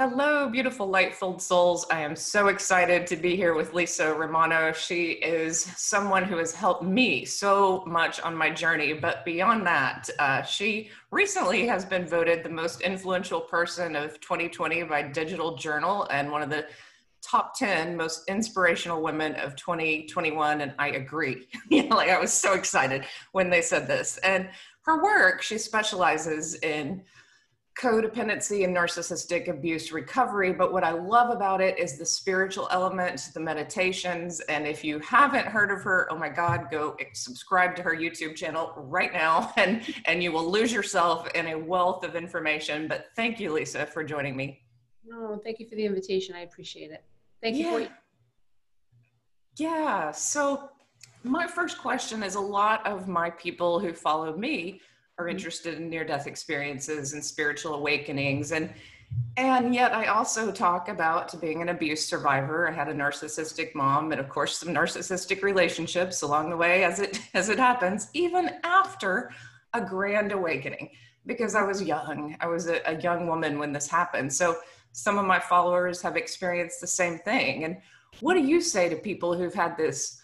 Hello, beautiful light filled souls. I am so excited to be here with Lisa Romano. She is someone who has helped me so much on my journey. But beyond that, uh, she recently has been voted the most influential person of 2020 by Digital Journal and one of the top 10 most inspirational women of 2021. And I agree. you know, like I was so excited when they said this. And her work, she specializes in codependency and narcissistic abuse recovery. But what I love about it is the spiritual element, the meditations. And if you haven't heard of her, oh my God, go subscribe to her YouTube channel right now and, and you will lose yourself in a wealth of information. But thank you, Lisa, for joining me. No, thank you for the invitation. I appreciate it. Thank you. Yeah. yeah. So my first question is a lot of my people who follow me are mm-hmm. interested in near death experiences and spiritual awakenings. And and yet i also talk about being an abuse survivor. I had a narcissistic mom and of course some narcissistic relationships along the way as it as it happens even after a grand awakening because i was young. I was a, a young woman when this happened. So some of my followers have experienced the same thing. And what do you say to people who've had this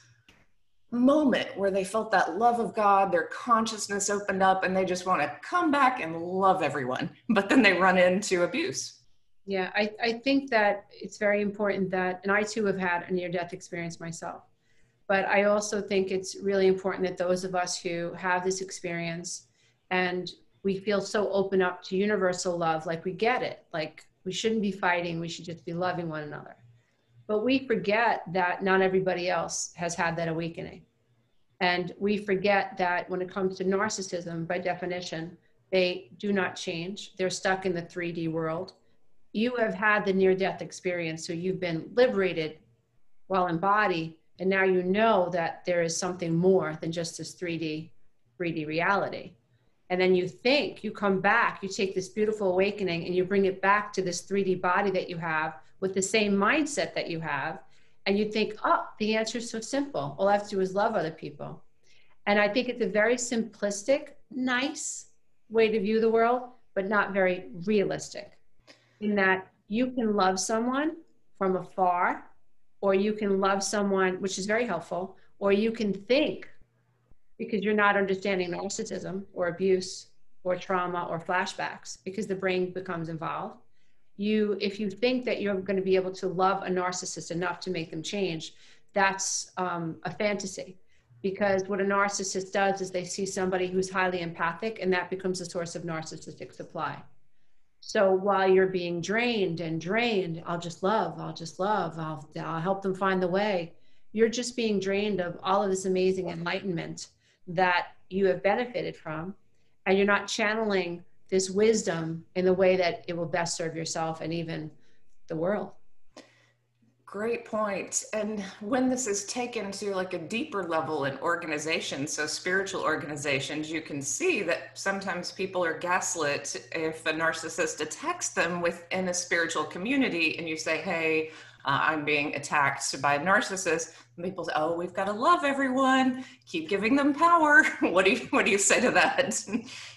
moment where they felt that love of God, their consciousness opened up, and they just want to come back and love everyone. But then they run into abuse. Yeah, I, I think that it's very important that, and I too have had a near death experience myself. But I also think it's really important that those of us who have this experience and we feel so open up to universal love, like we get it, like we shouldn't be fighting, we should just be loving one another. But we forget that not everybody else has had that awakening. And we forget that when it comes to narcissism, by definition, they do not change. They're stuck in the 3D world. You have had the near death experience, so you've been liberated while in body, and now you know that there is something more than just this 3D 3D reality. And then you think, you come back, you take this beautiful awakening and you bring it back to this 3D body that you have with the same mindset that you have and you think oh the answer is so simple. All i have to do is love other people. And i think it's a very simplistic nice way to view the world but not very realistic in that you can love someone from afar or you can love someone which is very helpful or you can think because you're not understanding narcissism or abuse or trauma or flashbacks because the brain becomes involved you if you think that you're going to be able to love a narcissist enough to make them change that's um, a fantasy. Because what a narcissist does is they see somebody who's highly empathic and that becomes a source of narcissistic supply. So while you're being drained and drained i'll just love i'll just love i'll, I'll help them find the way you're just being drained of all of this amazing enlightenment that you have benefited from and you're not channeling this wisdom in the way that it will best serve yourself and even the world. Great point. And when this is taken to like a deeper level in organizations, so spiritual organizations, you can see that sometimes people are gaslit if a narcissist attacks them within a spiritual community and you say, hey, uh, I'm being attacked by a narcissist. And people say, "Oh, we've got to love everyone. Keep giving them power." what do you What do you say to that?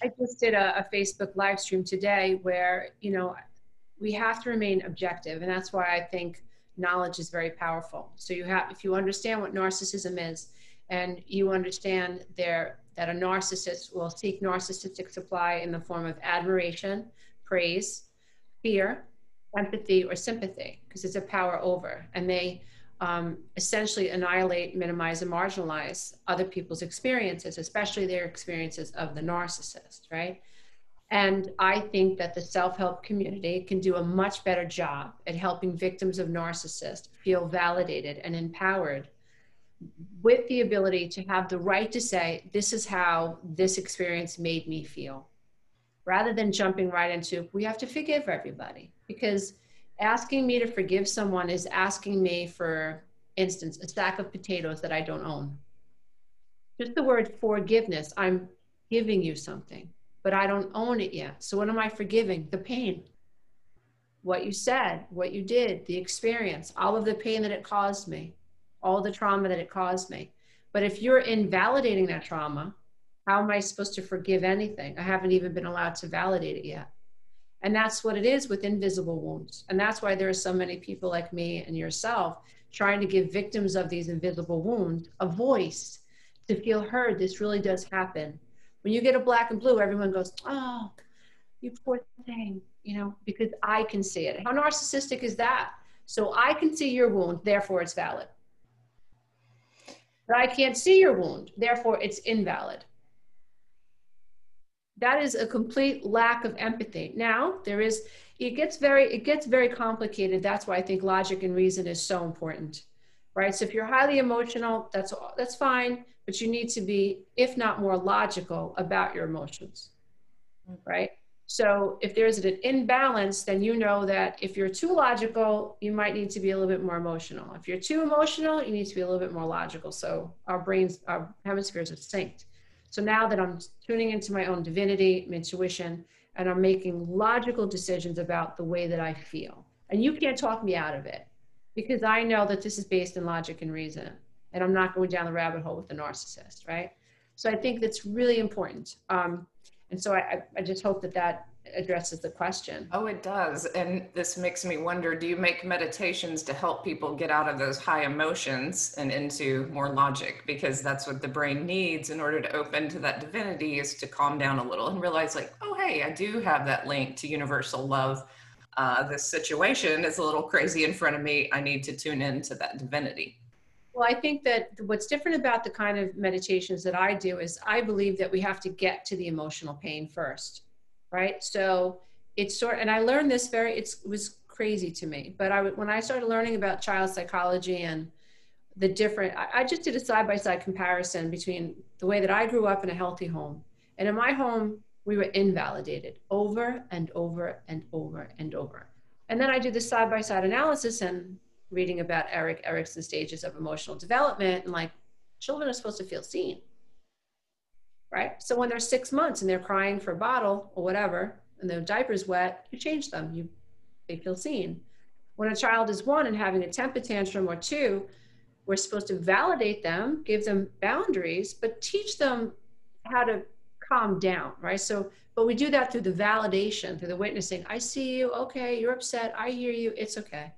I just did a, a Facebook live stream today where you know we have to remain objective, and that's why I think knowledge is very powerful. So you have, if you understand what narcissism is, and you understand there that a narcissist will seek narcissistic supply in the form of admiration, praise, fear, empathy or sympathy because it's a power over and they um, essentially annihilate minimize and marginalize other people's experiences especially their experiences of the narcissist right? And i think that the self-help community can do a much better job at helping victims of narcissists feel validated and empowered with the ability to have the right to say this is how this experience made me feel rather than jumping right into we have to forgive everybody because asking me to forgive someone is asking me for instance a stack of potatoes that i don't own. Just the word forgiveness i'm giving you something but i don't own it yet. So what am i forgiving? The pain. What you said what you did the experience all of the pain that it caused me all the trauma that it caused me. But if you're invalidating that trauma how am I supposed to forgive anything? I haven't even been allowed to validate it yet. And that's what it is with invisible wounds. And that's why there are so many people like me and yourself trying to give victims of these invisible wounds a voice to feel heard. This really does happen. When you get a black and blue, everyone goes, Oh, you poor thing, you know, because I can see it. How narcissistic is that? So I can see your wound, therefore it's valid. But I can't see your wound, therefore it's invalid that is a complete lack of empathy. Now there is it gets very it gets very complicated. That's why i think logic and reason is so important right? So if you're highly emotional that's that's fine but you need to be if not more logical about your emotions right? So if there's an imbalance then you know that if you're too logical you might need to be a little bit more emotional. If you're too emotional you need to be a little bit more logical. So our brains our hemispheres are synced so now that I'm tuning into my own divinity, intuition, and I'm making logical decisions about the way that I feel. And you can't talk me out of it because I know that this is based in logic and reason. And I'm not going down the rabbit hole with the narcissist, right? So I think that's really important. Um, and so I, I just hope that that addresses the question. Oh, it does. And this makes me wonder do you make meditations to help people get out of those high emotions and into more logic? Because that's what the brain needs in order to open to that divinity is to calm down a little and realize, like, oh, hey, I do have that link to universal love. Uh, this situation is a little crazy in front of me. I need to tune into that divinity. Well, I think that what's different about the kind of meditations that I do is I believe that we have to get to the emotional pain first right? So it's sort, and I learned this very, it was crazy to me, but I, when I started learning about child psychology and the different, I, I just did a side by side comparison between the way that I grew up in a healthy home. And in my home, we were invalidated over and over and over and over. And then I did this side by side analysis and reading about Erik Erikson's stages of emotional development and like children are supposed to feel seen right? So when they're six months and they're crying for a bottle or whatever, and their diaper's wet, you change them. You they feel seen. When a child is one and having a temper tantrum or two, we're supposed to validate them, give them boundaries, but teach them how to calm down, right? So, but we do that through the validation, through the witnessing. I see you. Okay, you're upset. I hear you. It's okay.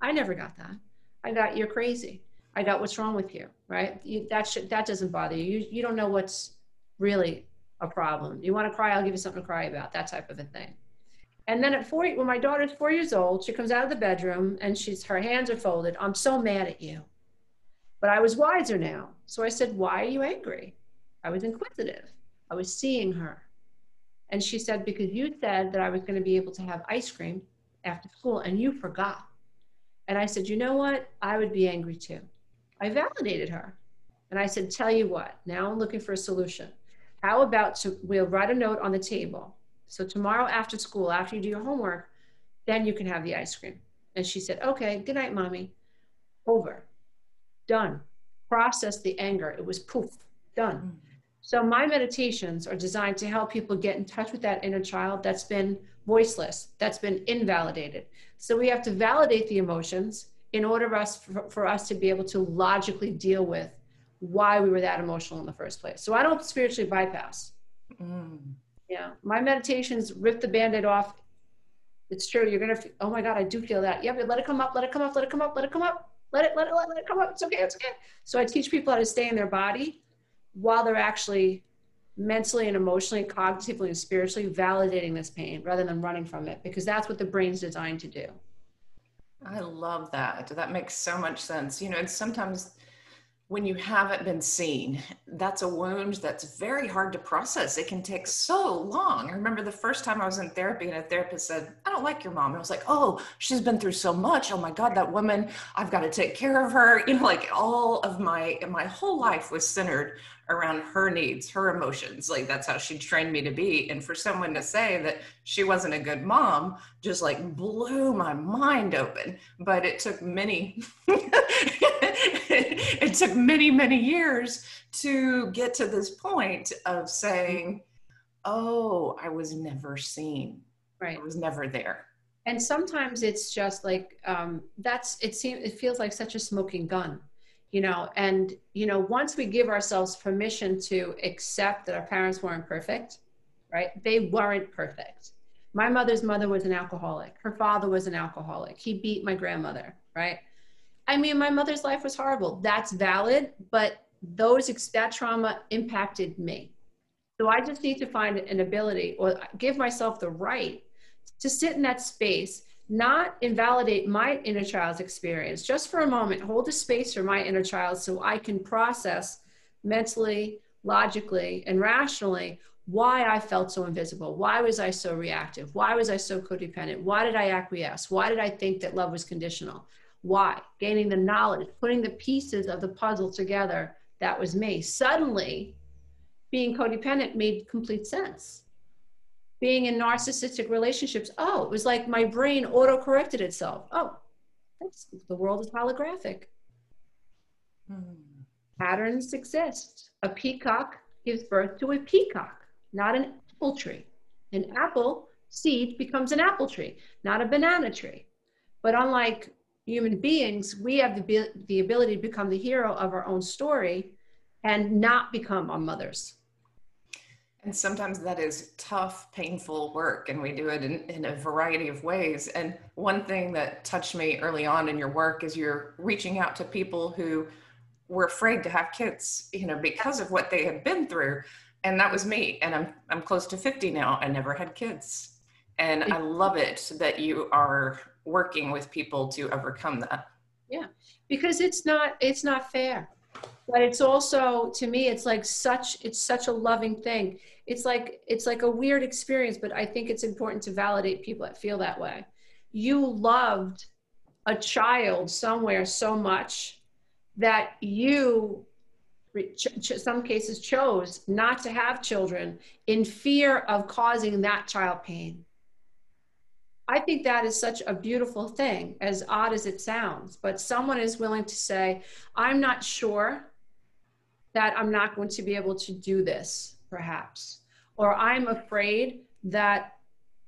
I never got that. I got you're crazy. I got what's wrong with you, right? You, that should, that doesn't bother you. You you don't know what's really a problem. You want to cry, I'll give you something to cry about, that type of a thing. And then at four, when my daughter's four years old, she comes out of the bedroom and she's her hands are folded. I'm so mad at you. But I was wiser now. So I said, Why are you angry? I was inquisitive. I was seeing her. And she said, Because you said that I was going to be able to have ice cream after school and you forgot. And I said, You know what? I would be angry too. I validated her. And I said, Tell you what, now I'm looking for a solution. How about to, we'll write a note on the table. So tomorrow after school, after you do your homework, then you can have the ice cream. And she said, okay, good night, mommy. Over. Done. Process the anger. It was poof, done. Mm-hmm. So my meditations are designed to help people get in touch with that inner child that's been voiceless, that's been invalidated. So we have to validate the emotions in order for us, for, for us to be able to logically deal with why we were that emotional in the first place. So I don't spiritually bypass. Mm. Yeah, my meditations rip the band-aid off. It's true. You're gonna. oh my God, I do feel that. Yeah, but let it come up. Let it come up. Let it come up. Let it come up. Let it. Let it. Let it come up. It's okay. It's okay. So I teach people how to stay in their body while they're actually mentally and emotionally, cognitively and spiritually validating this pain rather than running from it because that's what the brain's designed to do. I love that. That makes so much sense. You know, and sometimes when you haven't been seen, that's a wound that's very hard to process. It can take so long. I remember the first time I was in therapy and a therapist said, I don't like your mom. And I was like, oh, she's been through so much. Oh my God, that woman, I've got to take care of her. You know, like all of my, my whole life was centered around her needs, her emotions. Like that's how she trained me to be. And for someone to say that she wasn't a good mom just like blew my mind open. But it took many, it took many, many years to get to this point of saying, oh, I was never seen. Right. I was never there. And sometimes it's just like um, that's it seems it feels like such a smoking gun you know and you know once we give ourselves permission to accept that our parents weren't perfect right they weren't perfect My mother's mother was an alcoholic. Her father was an alcoholic. He beat my grandmother, right? I mean, my mother's life was horrible. That's valid, but those that trauma impacted me. So I just need to find an ability or give myself the right to sit in that space, not invalidate my inner child's experience. Just for a moment, hold a space for my inner child so I can process mentally, logically, and rationally why I felt so invisible. Why was I so reactive? Why was I so codependent? Why did I acquiesce? Why did I think that love was conditional? Why? Gaining the knowledge, putting the pieces of the puzzle together. That was me. Suddenly, being codependent made complete sense. Being in narcissistic relationships, oh, it was like my brain auto corrected itself. Oh, the world is holographic. Hmm. Patterns exist. A peacock gives birth to a peacock, not an apple tree. An apple seed becomes an apple tree, not a banana tree. But unlike human beings, we have the, the ability to become the hero of our own story and not become our mothers. And sometimes that is tough, painful work, and we do it in, in a variety of ways. And one thing that touched me early on in your work is you're reaching out to people who were afraid to have kids, you know, because of what they had been through. And that was me. And I'm I'm close to 50 now. I never had kids. And I love it that you are working with people to overcome that. Yeah. Because it's not it's not fair but it's also to me it's like such it's such a loving thing it's like it's like a weird experience but i think it's important to validate people that feel that way you loved a child somewhere so much that you some cases chose not to have children in fear of causing that child pain I think that is such a beautiful thing, as odd as it sounds. But someone is willing to say, I'm not sure that I'm not going to be able to do this, perhaps. Or I'm afraid that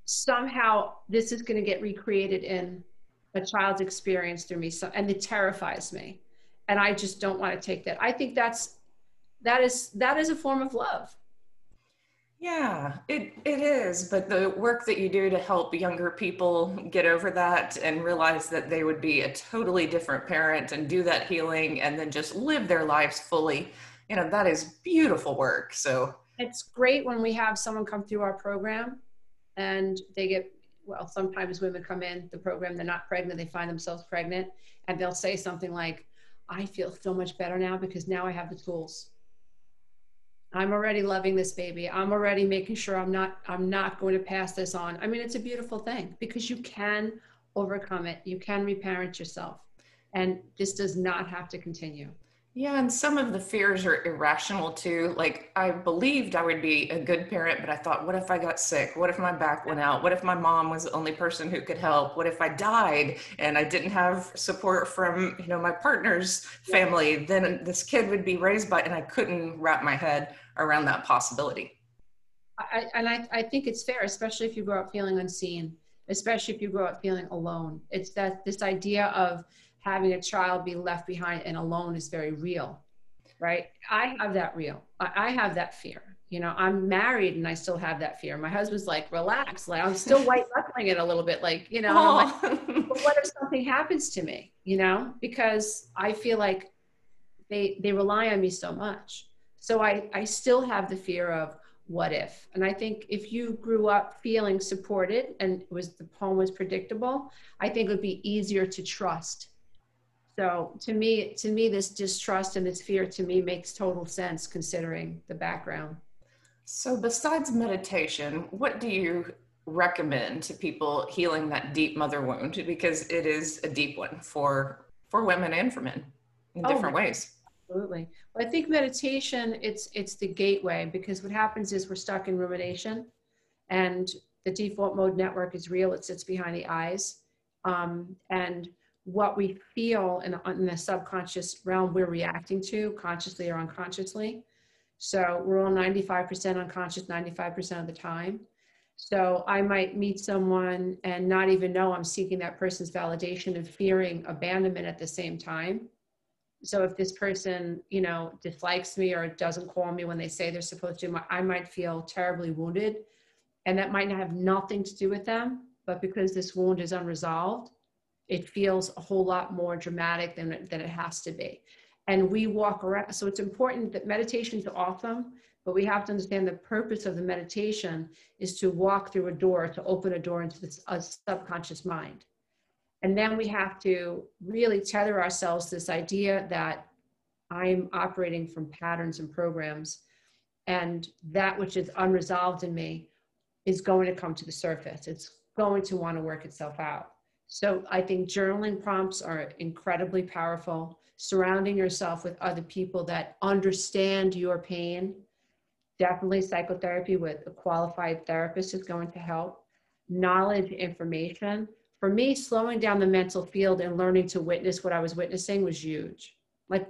somehow this is going to get recreated in a child's experience through me. So, and it terrifies me. And I just don't want to take that. I think that's, that is, that is a form of love. Yeah, it, it is. But the work that you do to help younger people get over that and realize that they would be a totally different parent and do that healing and then just live their lives fully you know that is beautiful work so it's great when we have someone come through our program and they get well sometimes women come in the program they're not pregnant they find themselves pregnant and they'll say something like i feel so much better now because now i have the tools. I'm already loving this baby. I'm already making sure i'm not i'm not going to pass this on. I mean it's a beautiful thing because you can overcome it. You can reparent yourself. And this does not have to continue yeah, and some of the fears are irrational too. Like, I believed I would be a good parent, but I thought, what if I got sick? What if my back went out? What if my mom was the only person who could help? What if I died and I didn't have support from, you know, my partner's family? Then this kid would be raised by, and I couldn't wrap my head around that possibility. I, and I, I think it's fair, especially if you grow up feeling unseen, especially if you grow up feeling alone. It's that this idea of, having a child be left behind and alone is very real, right? I have that real. I, have that fear. You know, I'm married and I still have that fear. My husband's like, relax. Like I'm still white knuckling it a little bit. Like, you know, like, what if something happens to me? You know, because I feel like they they rely on me so much. So I I still have the fear of what if and i think if you grew up feeling supported and was the poem was predictable i think it would be easier to trust so to me, to me, this distrust and this fear to me makes total sense considering the background. So besides meditation, what do you recommend to people healing that deep mother wound? Because it is a deep one for for women and for men in oh, different ways. Absolutely. Well, I think meditation it's it's the gateway because what happens is we're stuck in rumination, and the default mode network is real. It sits behind the eyes, um, and what we feel in, in the subconscious realm we're reacting to consciously or unconsciously. So we're all 95% unconscious 95% of the time. So I might meet someone and not even know I'm seeking that person's validation and fearing abandonment at the same time. So if this person, you know, dislikes me or doesn't call me when they say they're supposed to, I might feel terribly wounded and that might not have nothing to do with them, but because this wound is unresolved, it feels a whole lot more dramatic than than it has to be. And we walk around, so it's important that meditation is awesome, but we have to understand the purpose of the meditation is to walk through a door, to open a door into the a subconscious mind. And then we have to really tether ourselves to this idea that I'm operating from patterns and programs, and that which is unresolved in me is going to come to the surface. It's going to want to work itself out. So I think journaling prompts are incredibly powerful. Surrounding yourself with other people that understand your pain. Definitely psychotherapy with a qualified therapist is going to help. Knowledge, information. For me, slowing down the mental field and learning to witness what I was witnessing was huge. Like,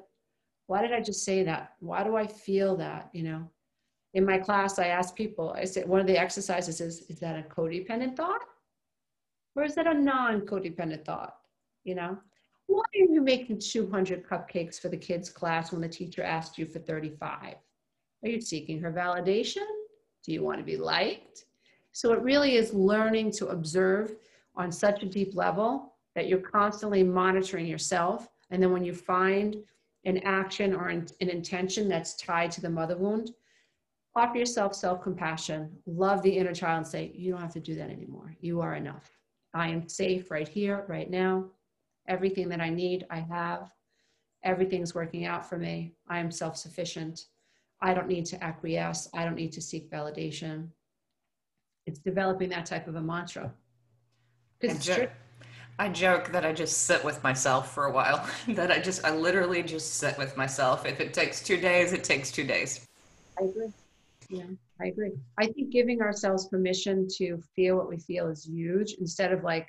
why did I just say that? Why do I feel that? You know, in my class, I asked people, I said, one of the exercises is, is that a codependent thought? Or is that a non codependent thought? You know, why are you making 200 cupcakes for the kids' class when the teacher asked you for 35? Are you seeking her validation? Do you want to be liked? So it really is learning to observe on such a deep level that you're constantly monitoring yourself. And then when you find an action or an, an intention that's tied to the mother wound, offer yourself self compassion, love the inner child, and say, You don't have to do that anymore. You are enough. I am safe right here, right now. Everything that I need, I have. Everything's working out for me. I am self sufficient. I don't need to acquiesce. I don't need to seek validation. It's developing that type of a mantra. I joke, I joke that I just sit with myself for a while. that I just, I literally just sit with myself. If it takes two days, it takes two days. I agree. Yeah, I agree. I think giving ourselves permission to feel what we feel is huge instead of like,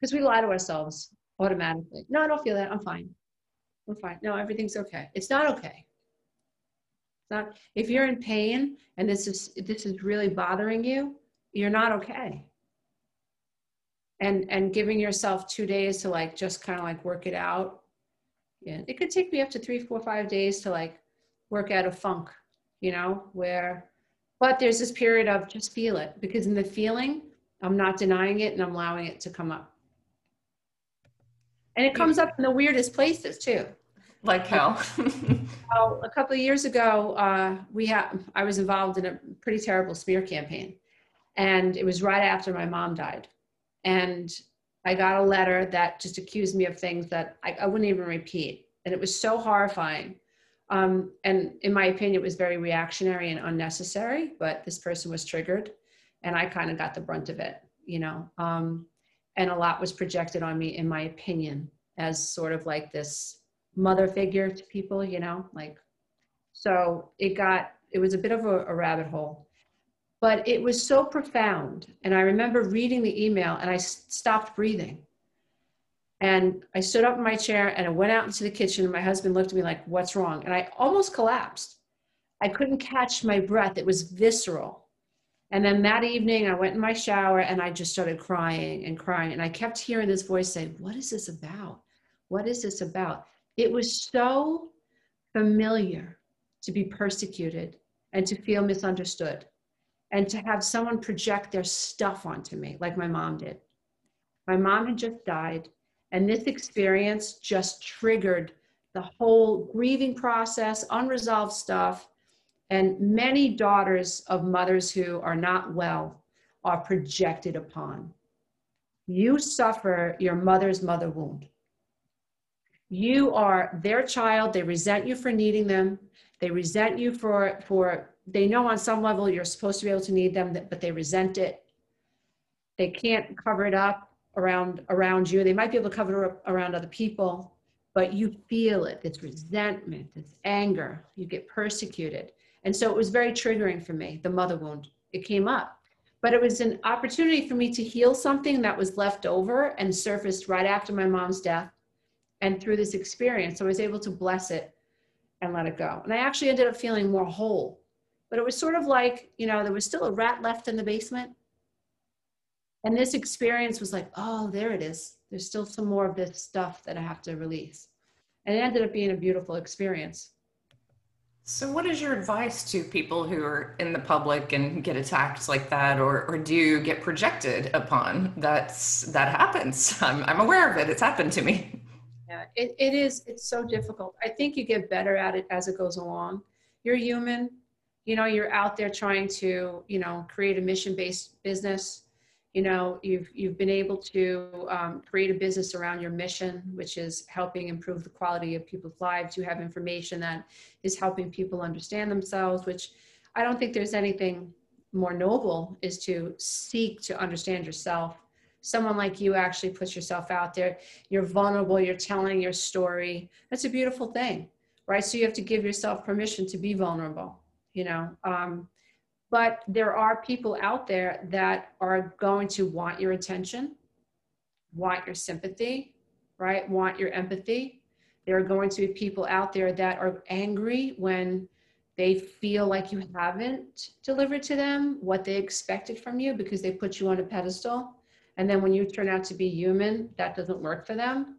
because we lie to ourselves automatically. No, I don't feel that. I'm fine. I'm fine. No, everything's okay. It's not okay. It's not, if you're in pain and this is this is really bothering you, you're not okay. And and giving yourself two days to like just kind of like work it out. Yeah, it could take me up to three, four, five days to like work out a funk, you know, where but there's this period of just feel it because in the feeling, I'm not denying it and I'm allowing it to come up. And it comes up in the weirdest places too. Like how? well, a couple of years ago, uh, we had I was involved in a pretty terrible smear campaign, and it was right after my mom died, and I got a letter that just accused me of things that I, I wouldn't even repeat, and it was so horrifying um, and in my opinion, it was very reactionary and unnecessary, but this person was triggered and I kind of got the brunt of it, you know. Um, and a lot was projected on me, in my opinion, as sort of like this mother figure to people, you know, like, so it got, it was a bit of a, a rabbit hole. But it was so profound. And I remember reading the email and I stopped breathing and I stood up in my chair and I went out into the kitchen and my husband looked at me like, what's wrong? And I almost collapsed. I couldn't catch my breath. It was visceral. And then that evening I went in my shower and I just started crying and crying. And I kept hearing this voice say, what is this about? What is this about? It was so familiar to be persecuted and to feel misunderstood and to have someone project their stuff onto me like my mom did. My mom had just died and this experience just triggered the whole grieving process, unresolved stuff. And many daughters of mothers who are not well are projected upon. You suffer your mother's mother wound. You are their child. They resent you for needing them. They resent you for, for they know on some level you're supposed to be able to need them, but they resent it. They can't cover it up around around you. They might be able to cover up around other people, but you feel it. It's resentment, it's anger. You get persecuted. And so it was very triggering for me, the mother wound. It came up. But it was an opportunity for me to heal something that was left over and surfaced right after my mom's death. And through this experience, I was able to bless it and let it go. And I actually ended up feeling more whole. But it was sort of like, you know, there was still a rat left in the basement and this experience was like, oh, there it is. There's still some more of this stuff that I have to release. And it ended up being a beautiful experience. So, what is your advice to people who are in the public and get attacked like that, or, or do you get projected upon? That's that happens. I'm, I'm aware of it. It's happened to me. Yeah, it, it is. It's so difficult. I think you get better at it as it goes along. You're human. You know, you're out there trying to, you know, create a mission-based business you know you've you've been able to um, create a business around your mission which is helping improve the quality of people's lives. You have information that is helping people understand themselves which i don't think there's anything more noble is to seek to understand yourself. Someone like you actually puts yourself out there. You're vulnerable you're telling your story. That's a beautiful thing right? So you have to give yourself permission to be vulnerable you know? Um, but there are people out there that are going to want your attention, want your sympathy, right? Want your empathy. There are going to be people out there that are angry when they feel like you haven't delivered to them what they expected from you because they put you on a pedestal. And then when you turn out to be human, that doesn't work for them,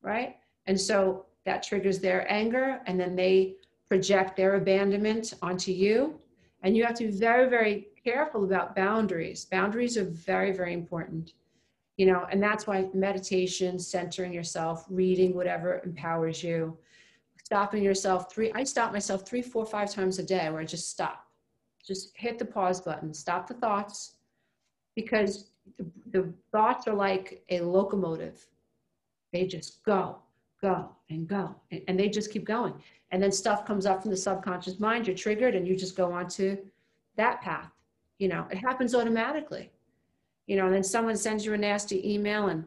right? And so that triggers their anger, and then they project their abandonment onto you and you have to be very, very careful about boundaries. Boundaries are very, very important. You know, and that's why meditation, centering yourself, reading, whatever empowers you, stopping yourself three, I stop myself three, four, five times a day where I just stop. Just hit the pause button, stop the thoughts, because the, the thoughts are like a locomotive. They just go, go, and go, and, and they just keep going and then stuff comes up from the subconscious mind you're triggered and you just go on to that path you know it happens automatically. You know and then someone sends you a nasty email and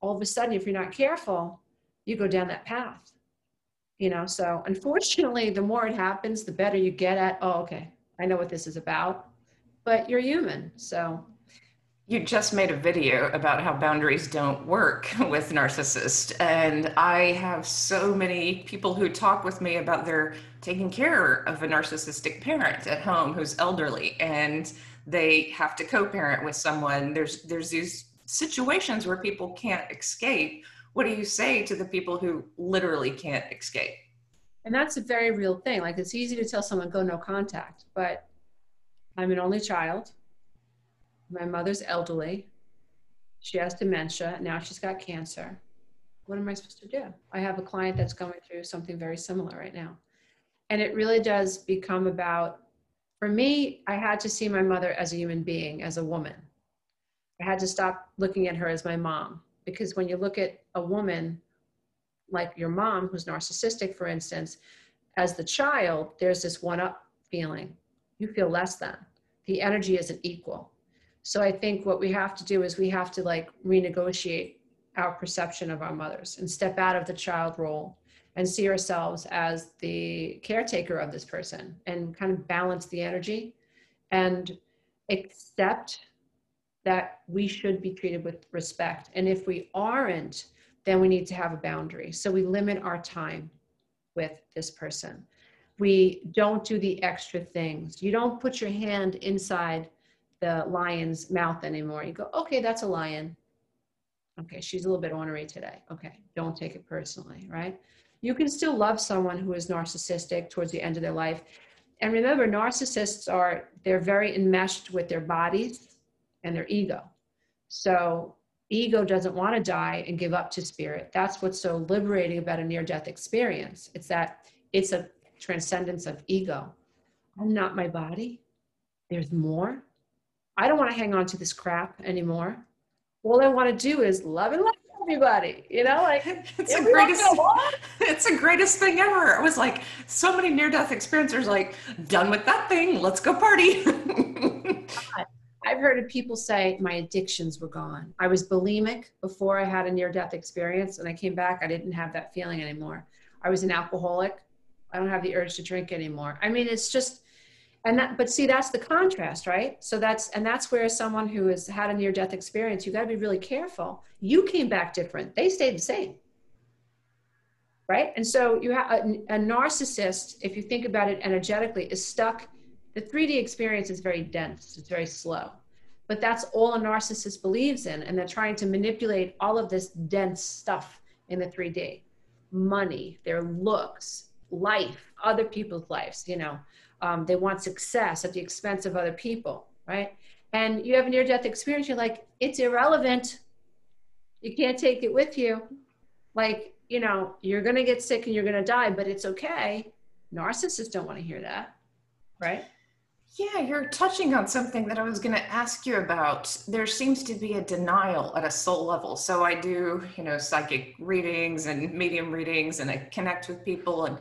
all of a sudden if you're not careful you go down that path you know? So unfortunately the more it happens the better you get at oh okay i know what this is about but you're human so you just made a video about how boundaries don't work with narcissists. And I have so many people who talk with me about their taking care of a narcissistic parent at home who's elderly and they have to co-parent with someone. There's there's these situations where people can't escape. What do you say to the people who literally can't escape? And that's a very real thing. Like it's easy to tell someone go no contact, but I'm an only child my mother's elderly. She has dementia. Now she's got cancer. What am I supposed to do? I have a client that's going through something very similar right now. And it really does become about, for me, I had to see my mother as a human being, as a woman. I had to stop looking at her as my mom. Because when you look at a woman like your mom, who's narcissistic, for instance, as the child, there's this one up feeling. You feel less than. The energy isn't equal. So I think what we have to do is we have to like renegotiate our perception of our mothers and step out of the child role and see ourselves as the caretaker of this person and kind of balance the energy and accept that we should be treated with respect. And if we aren't, then we need to have a boundary. So we limit our time with this person. We don't do the extra things. You don't put your hand inside the lion's mouth anymore. You go, okay, that's a lion. Okay, she's a little bit ornery today. Okay, don't take it personally, right? You can still love someone who is narcissistic towards the end of their life. And remember, narcissists are, they're very enmeshed with their bodies and their ego. So ego doesn't want to die and give up to spirit. That's what's so liberating about a near death experience. It's that it's a transcendence of ego. I'm not my body. There's more. I don't want to hang on to this crap anymore. All I want to do is love and love everybody. You know, like it's the greatest. It's the greatest thing ever. I was like, so many near-death experiencers, like, done with that thing. Let's go party. I've heard of people say my addictions were gone. I was bulimic before I had a near-death experience, and I came back. I didn't have that feeling anymore. I was an alcoholic. I don't have the urge to drink anymore. I mean, it's just and that but see that's the contrast right? So that's and that's where someone who has had a near death experience you got to be really careful. You came back different. They stayed the same. Right? And so you have a, a narcissist if you think about it energetically is stuck. The 3d experience is very dense. It's very slow. But that's all a narcissist believes in and they're trying to manipulate all of this dense stuff in the 3d money their looks life, other people's lives, you know. Um, they want success at the expense of other people, right? And you have a near death experience, you're like, it's irrelevant. You can't take it with you. Like, you know, you're going to get sick and you're going to die, but it's okay. Narcissists don't want to hear that, right? Yeah, you're touching on something that I was going to ask you about. There seems to be a denial at a soul level. So I do, you know, psychic readings and medium readings, and I connect with people. And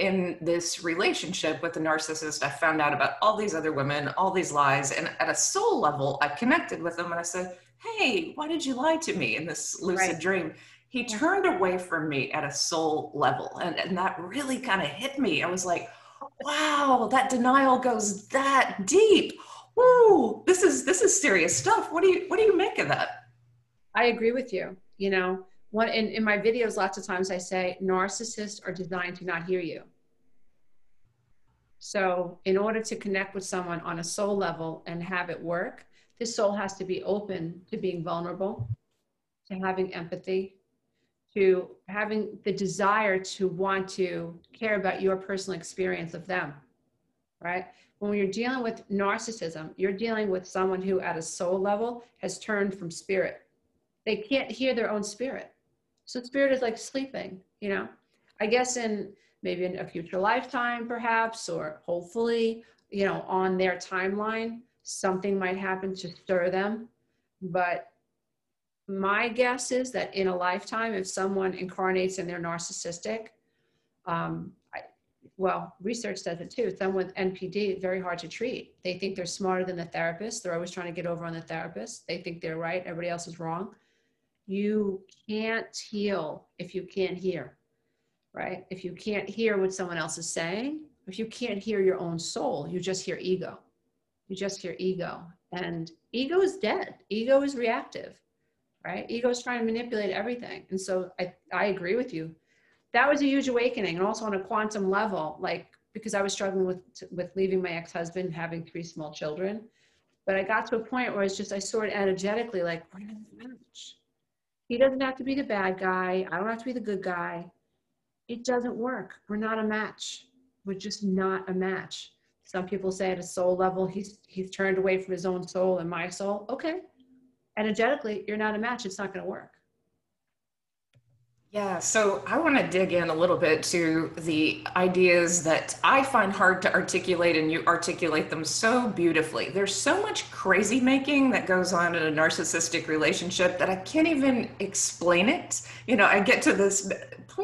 in this relationship with the narcissist, I found out about all these other women, all these lies. And at a soul level, I connected with them and I said, Hey, why did you lie to me in this lucid right. dream? He turned away from me at a soul level. And, and that really kind of hit me. I was like, wow, that denial goes that deep. Woo, this is this is serious stuff. What do you what do you make of that? I agree with you. You know, one in, in my videos, lots of times I say narcissists are designed to not hear you. So, in order to connect with someone on a soul level and have it work, this soul has to be open to being vulnerable, to having empathy, to having the desire to want to care about your personal experience of them, right? When you're dealing with narcissism, you're dealing with someone who, at a soul level, has turned from spirit. They can't hear their own spirit. So, spirit is like sleeping, you know? I guess in maybe in a future lifetime, perhaps, or hopefully, you know, on their timeline, something might happen to stir them. But my guess is that in a lifetime, if someone incarnates and they're narcissistic, um, I, well, research says it too. Someone with NPD, very hard to treat. They think they're smarter than the therapist. They're always trying to get over on the therapist. They think they're right. Everybody else is wrong. You can't heal if you can't hear, right? If you can't hear what someone else is saying, if you can't hear your own soul, you just hear ego. You just hear ego. And ego is dead. Ego is reactive right? Ego is trying to manipulate everything. And so I, I agree with you. That was a huge awakening. And also on a quantum level, like, because I was struggling with, with leaving my ex-husband, having three small children. But I got to a point where it's just, I saw it energetically, like, we're. He doesn't have to be the bad guy. I don't have to be the good guy. It doesn't work. We're not a match. We're just not a match. Some people say at a soul level, he's he's turned away from his own soul and my soul. Okay, energetically, you're not a match. It's not going to work. Yeah, so I want to dig in a little bit to the ideas that I find hard to articulate, and you articulate them so beautifully. There's so much crazy making that goes on in a narcissistic relationship that I can't even explain it. You know, I get to this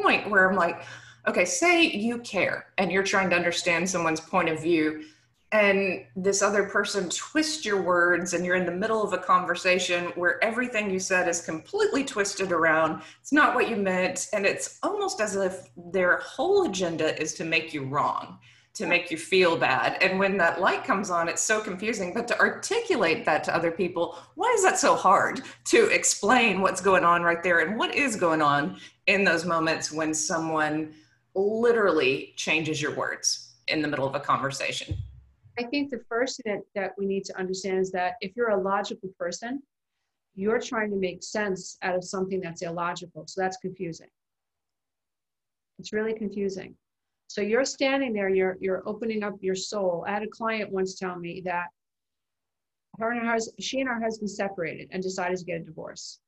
point where I'm like, okay, say you care and you're trying to understand someone's point of view and this other person twists your words and you're in the middle of a conversation where everything you said is completely twisted around it's not what you meant and it's almost as if their whole agenda is to make you wrong to make you feel bad and when that light comes on it's so confusing but to articulate that to other people why is that so hard to explain what's going on right there and what is going on in those moments when someone literally changes your words in the middle of a conversation I think the first thing that, we need to understand is that if you're a logical person, you're trying to make sense out of something that's illogical. So that's confusing. It's really confusing. So you're standing there, you're you're opening up your soul. I had a client once tell me that her and her she and her husband separated and decided to get a divorce.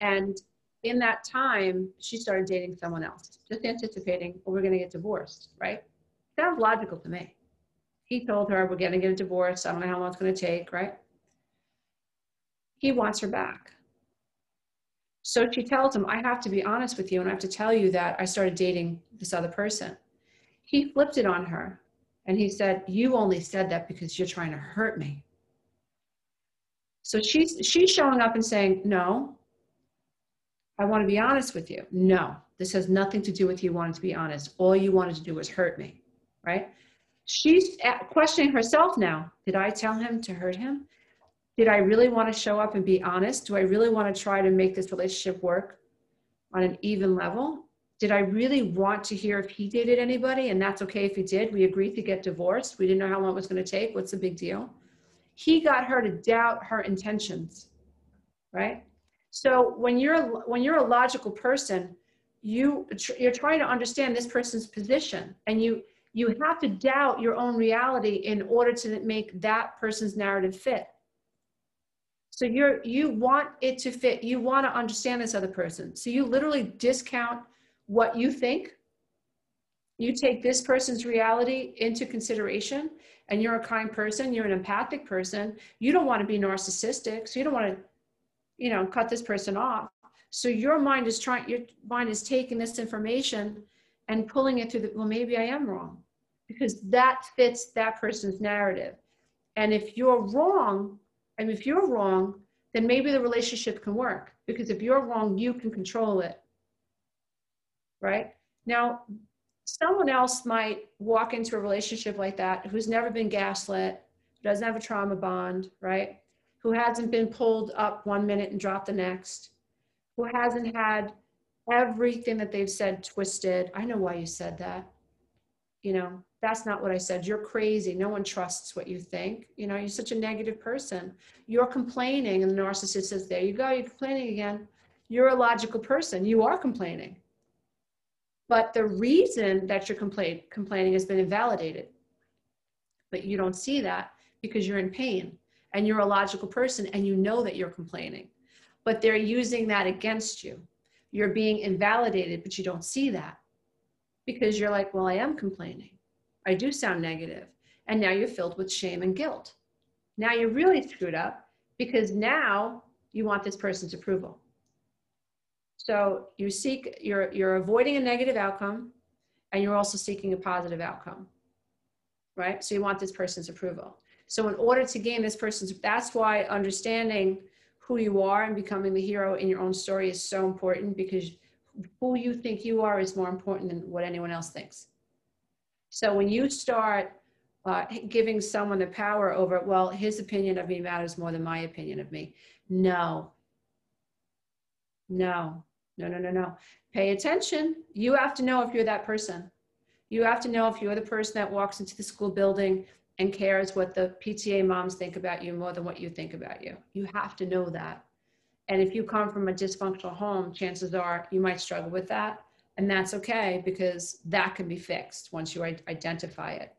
And in that time, she started dating someone else, just anticipating, well, we're going to get divorced, right? Sounds logical to me. He told her, we're going to get a divorce. I don't know how long it's going to take, right? He wants her back. So she tells him, I have to be honest with you and I have to tell you that I started dating this other person. He flipped it on her and he said, You only said that because you're trying to hurt me. So she's, she's showing up and saying, No, I want to be honest with you. No, this has nothing to do with you wanting to be honest. All you wanted to do was hurt me, right? she's uh, questioning herself now. Did I tell him to hurt him? Did I really want to show up and be honest? Do I really want to try to make this relationship work on an even level? Did I really want to hear if he dated anybody? And that's okay if he did. We agreed to get divorced. We didn't know how long it was going to take. What's the big deal? He got her to doubt her intentions, right? So when you're when you're a logical person, you you're trying to understand this person's position and you you have to doubt your own reality in order to make that person's narrative fit so you're you want it to fit you want to understand this other person. So you literally discount what you think. You take this person's reality into consideration and you're a kind person you're an empathic person. You don't want to be narcissistic so you don't want to you know cut this person off. So your mind is trying your mind is taking this information and pulling it through the well maybe i am wrong because that fits that person's narrative. And if you're wrong and if you're wrong then maybe the relationship can work because if you're wrong you can control it right now someone else might walk into a relationship like that who's never been gaslit, doesn't have a trauma bond, right? Who hasn't been pulled up one minute and dropped the next, who hasn't had everything that they've said twisted. I know why you said that. You know, that's not what I said. You're crazy. No one trusts what you think. You know, you're such a negative person. You're complaining, and the narcissist says, There you go, you're complaining again. You're a logical person. You are complaining but the reason that you're complain, complaining has been invalidated. But you don't see that because you're in pain and you're a logical person and you know that you're complaining. But they're using that against you. You're being invalidated, but you don't see that because you're like, well, I am complaining. I do sound negative. And now you're filled with shame and guilt. Now you're really screwed up because now you want this person's approval. So you seek, you're, you're avoiding a negative outcome and you're also seeking a positive outcome, right? So you want this person's approval. So in order to gain this person's, that's why understanding who you are and becoming the hero in your own story is so important because who you think you are is more important than what anyone else thinks. So when you start uh, giving someone the power over, well, his opinion of me matters more than my opinion of me. No. No. No, no, no, no. Pay attention. You have to know if you're that person. You have to know if you're the person that walks into the school building and cares what the PTA moms think about you more than what you think about you. You have to know that. And if you come from a dysfunctional home, chances are you might struggle with that. And that's okay because that can be fixed once you identify it.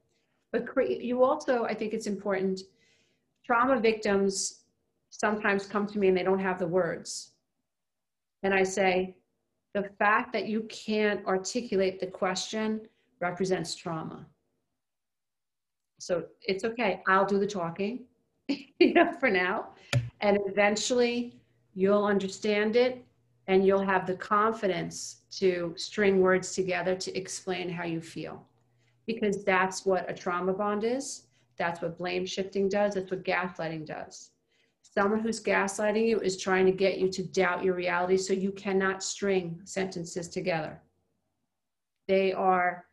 But you also, I think it's important, trauma victims sometimes come to me and they don't have the words and I say, the fact that you can't articulate the question represents trauma. So it's okay. I'll do the talking, you know, for now. And eventually you'll understand it and you'll have the confidence to string words together to explain how you feel. Because that's what a trauma bond is. That's what blame shifting does. That's what gaslighting does. Someone who's gaslighting you is trying to get you to doubt your reality so you cannot string sentences together. They are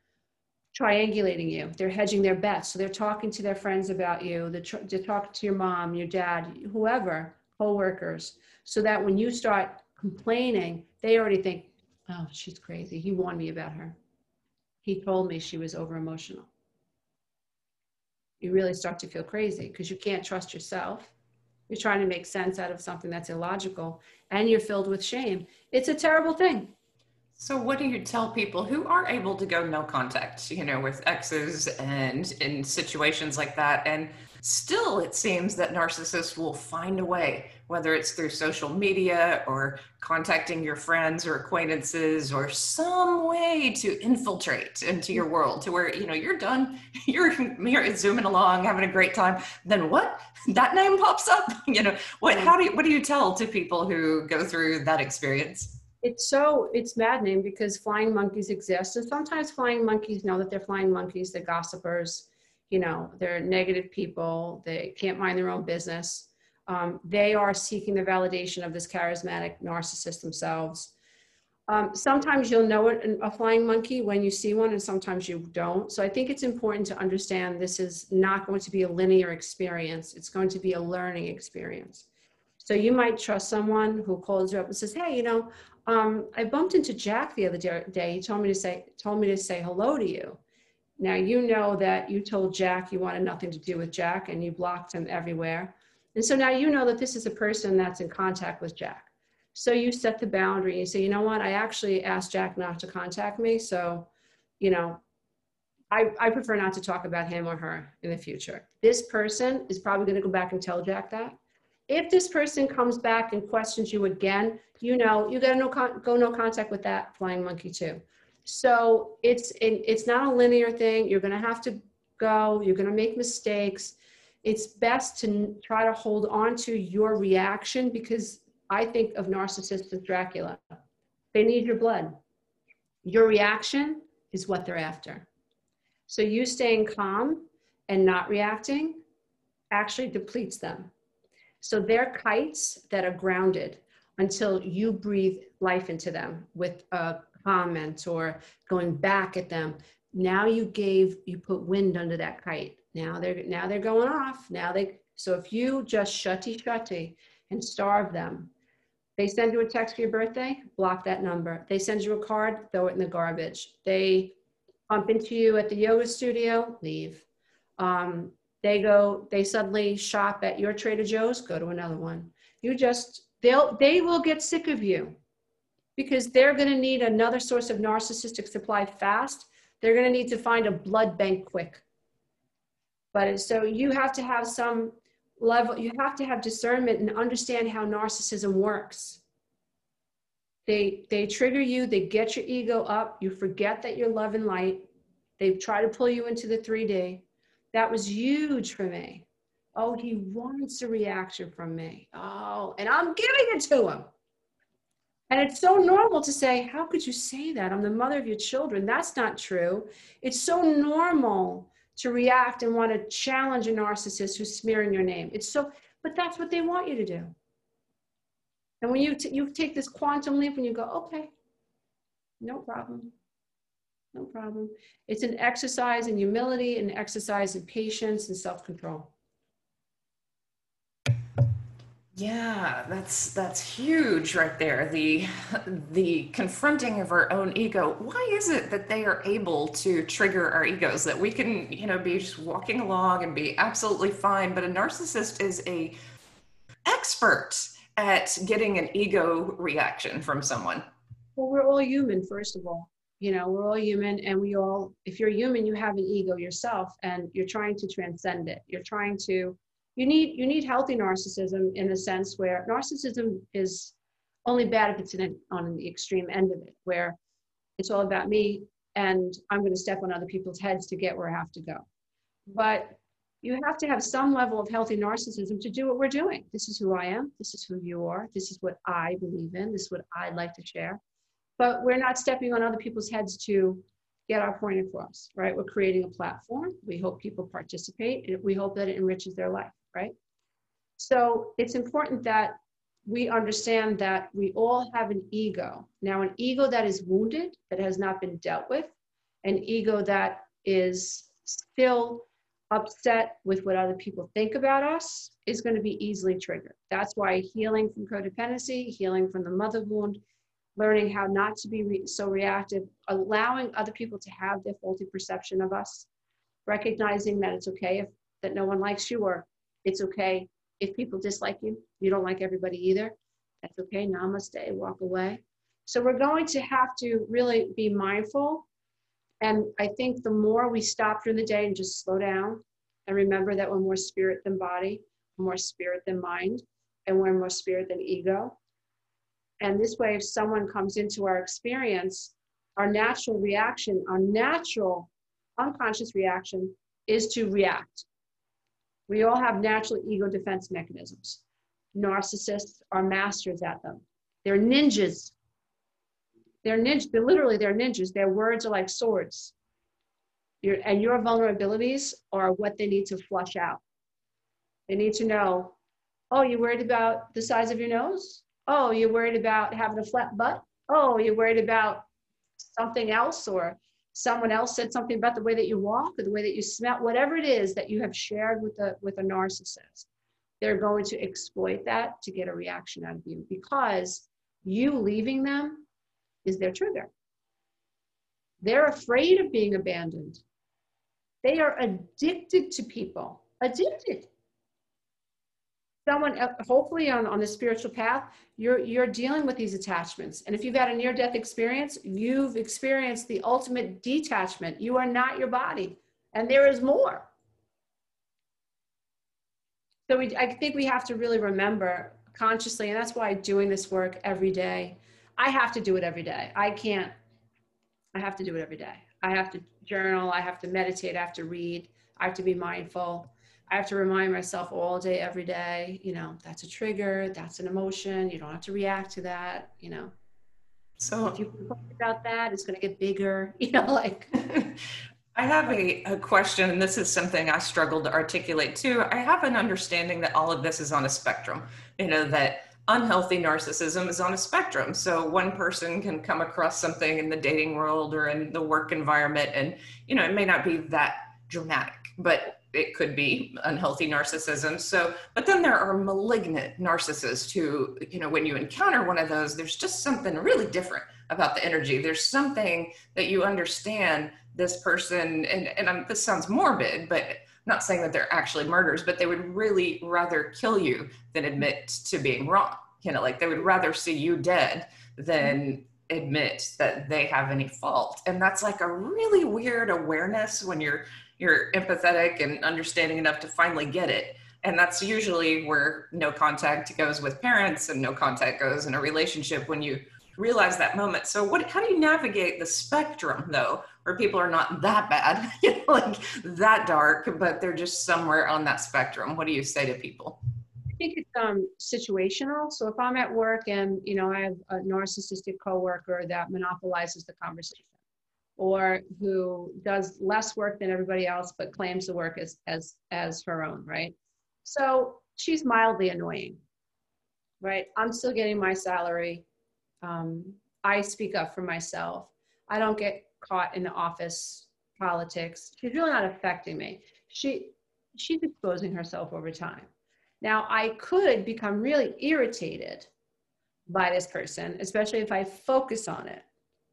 triangulating you. They're hedging their bets. So they're talking to their friends about you. They're, tr- they're talking to your mom, your dad, whoever, co-workers, so that when you start complaining, they already think, oh, she's crazy. He warned me about her. He told me she was over emotional. You really start to feel crazy because you can't trust yourself you're trying to make sense out of something that's illogical and you're filled with shame. It's a terrible thing. So, what do you tell people who are able to go no contact, you know, with exes and in situations like that? And still, it seems that narcissists will find a way, whether it's through social media or contacting your friends or acquaintances or some way to infiltrate into your world to where, you know, you're done, you're, you're zooming along, having a great time. Then what? That name pops up, you know, what, how do you, what do you tell to people who go through that experience? it's so it's maddening because flying monkeys exist and sometimes flying monkeys know that they're flying monkeys they're gossipers you know they're negative people they can't mind their own business. Um, they are seeking the validation of this charismatic narcissist themselves. Um, sometimes you'll know it, a flying monkey when you see one and sometimes you don't. So i think it's important to understand this is not going to be a linear experience. It's going to be a learning experience. So you might trust someone who calls you up and says, "Hey, you know, um, I bumped into Jack the other day. He told me to say told me to say hello to you. Now you know that you told Jack you wanted nothing to do with Jack and you blocked him everywhere. And so now you know that this is a person that's in contact with Jack. So you set the boundary. You say, you know what? I actually asked Jack not to contact me. So, you know, I, I prefer not to talk about him or her in the future. This person is probably going to go back and tell Jack that. If this person comes back and questions you again, you know, you got to no go no contact with that flying monkey too. So it's it's not a linear thing. You're going to have to go. You're going to make mistakes. It's best to try to hold on to your reaction because I think of narcissists as Dracula. They need your blood. Your reaction is what they're after. So you staying calm and not reacting actually depletes them. So they're kites that are grounded until you breathe life into them with a comment or going back at them. Now you gave, you put wind under that kite. Now they're now they're going off. Now they so if you just shutty shutty and starve them, they send you a text for your birthday, block that number. They send you a card, throw it in the garbage. They bump into you at the yoga studio, leave. Um, they go, they suddenly shop at your Trader Joe's, go to another one. You just, they'll, they will get sick of you because they're going to need another source of narcissistic supply fast. They're going to need to find a blood bank quick. But uh, so you have to have some level, you have to have discernment and understand how narcissism works. They, they trigger you, they get your ego up, you forget that you're love and light. They try to pull you into the 3D. That was huge for me. Oh, he wants a reaction from me. Oh, and I'm giving it to him. And it's so normal to say, How could you say that? I'm the mother of your children. That's not true. It's so normal to react and want to challenge a narcissist who's smearing your name. It's so, but that's what they want you to do. And when you, t- you take this quantum leap and you go, okay, no problem, no problem. It's an exercise in humility, an exercise in patience and self control. Yeah, that's that's huge right there. The the confronting of our own ego. Why is it that they are able to trigger our egos that we can, you know, be just walking along and be absolutely fine, but a narcissist is a expert at getting an ego reaction from someone? Well, we're all human first of all. You know, we're all human and we all if you're human, you have an ego yourself and you're trying to transcend it. You're trying to you need you need healthy narcissism in the sense where narcissism is only bad if it's in, on the extreme end of it where it's all about me and i'm going to step on other people's heads to get where i have to go. But you have to have some level of healthy narcissism to do what we're doing. This is who i am. This is who you are. This is what i believe in. This is what i'd like to share. But we're not stepping on other people's heads to get our point across right? We're creating a platform. We hope people participate. And we hope that it enriches their life right? So it's important that we understand that we all have an ego. Now, an ego that is wounded, that has not been dealt with, an ego that is still upset with what other people think about us is going to be easily triggered. That's why healing from codependency, healing from the mother wound, learning how not to be re- so reactive, allowing other people to have their faulty perception of us, recognizing that it's okay if that no one likes you or it's okay if people dislike you. You don't like everybody either. That's okay. Namaste. Walk away. So we're going to have to really be mindful. And I think the more we stop during the day and just slow down and remember that we're more spirit than body, more spirit than mind, and we're more spirit than ego. And this way, if someone comes into our experience, our natural reaction, our natural unconscious reaction is to react. We all have natural ego defense mechanisms. Narcissists are masters at them. They're ninjas. They're ninjas. They're literally they're ninjas. Their words are like swords. Your, and your vulnerabilities are what they need to flush out. They need to know, oh, you're worried about the size of your nose? Oh, you're worried about having a flat butt? Oh, you're worried about something else or someone else said something about the way that you walk or the way that you smell, whatever it is that you have shared with a, with a narcissist, they're going to exploit that to get a reaction out of you because you leaving them is their trigger. They're afraid of being abandoned. They are addicted to people, addicted. Someone uh, hopefully on, on the spiritual path you're you're dealing with these attachments. And if you've had a near death experience you've experienced the ultimate detachment. You are not your body. And there is more. So we, i think we have to really remember consciously and that's why doing this work every day i have to do it every day. I can't i have to do it every day. I have to journal i have to meditate i have to read i have to be mindful I have to remind myself all day, every day, you know, that's a trigger, that's an emotion. You don't have to react to that, you know. So if you think about that, it's going to get bigger, you know, like. I have a, a question, and this is something I struggled to articulate too. I have an understanding that all of this is on a spectrum, you know, that unhealthy narcissism is on a spectrum. So one person can come across something in the dating world or in the work environment, and, you know, it may not be that dramatic, but it could be unhealthy narcissism. So, but then there are malignant narcissists who, you know, when you encounter one of those, there's just something really different about the energy. There's something that you understand this person, and, and I'm, this sounds morbid, but not saying that they're actually murderers, but they would really rather kill you than admit to being wrong. You know, like they would rather see you dead than admit that they have any fault. And that's like a really weird awareness when you're you're empathetic and understanding enough to finally get it. And that's usually where no contact goes with parents and no contact goes in a relationship when you realize that moment. So what how do you navigate the spectrum though where people are not that bad you know, like that dark but they're just somewhere on that spectrum? What do you say to people? I think it's um, situational. So if I'm at work and you know I have a narcissistic coworker that monopolizes the conversation, or who does less work than everybody else but claims the work as as as her own right? So she's mildly annoying right? I'm still getting my salary. Um, i speak up for myself. I don't get caught in the office politics. She's really not affecting me. She she's exposing herself over time. Now i could become really irritated by this person especially if i focus on it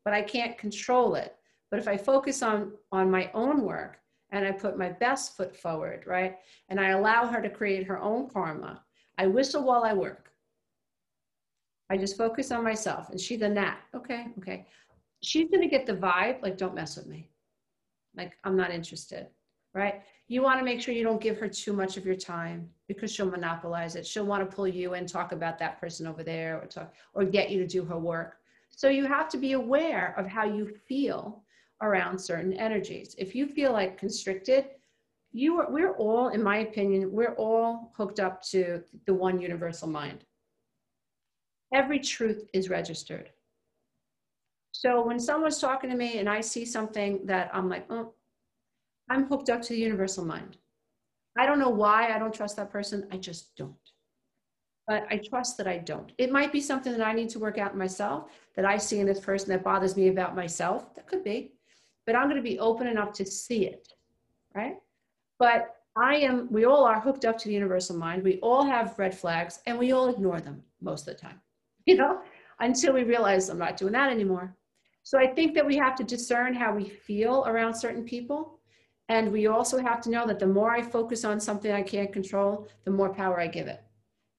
but i can't control it but if I focus on, on my own work and I put my best foot forward, right? And I allow her to create her own karma, I whistle while I work. I just focus on myself. And she's a gnat. Okay, okay. She's to get the vibe like, don't mess with me. Like, I'm not interested, right? You want to make sure you don't give her too much of your time because she'll monopolize it. She'll want to pull you in, talk about that person over there, or talk, or get you to do her work. So you have to be aware of how you feel around certain energies. If you feel like constricted, you are, we're all, in my opinion, we're all hooked up to the one universal mind. Every truth is registered. So when someone's talking to me and I see something that I'm like, oh, I'm hooked up to the universal mind. I don't know why I don't trust that person. I just don't. But I trust that I don't. It might be something that I need to work out myself that I see in this person that bothers me about myself. That could be but I'm going to be open enough to see it, right? But I am, we all are hooked up to the universal mind. We all have red flags and we all ignore them most of the time, you know, until we realize I'm not doing that anymore. So I think that we have to discern how we feel around certain people. And we also have to know that the more I focus on something I can't control, the more power I give it.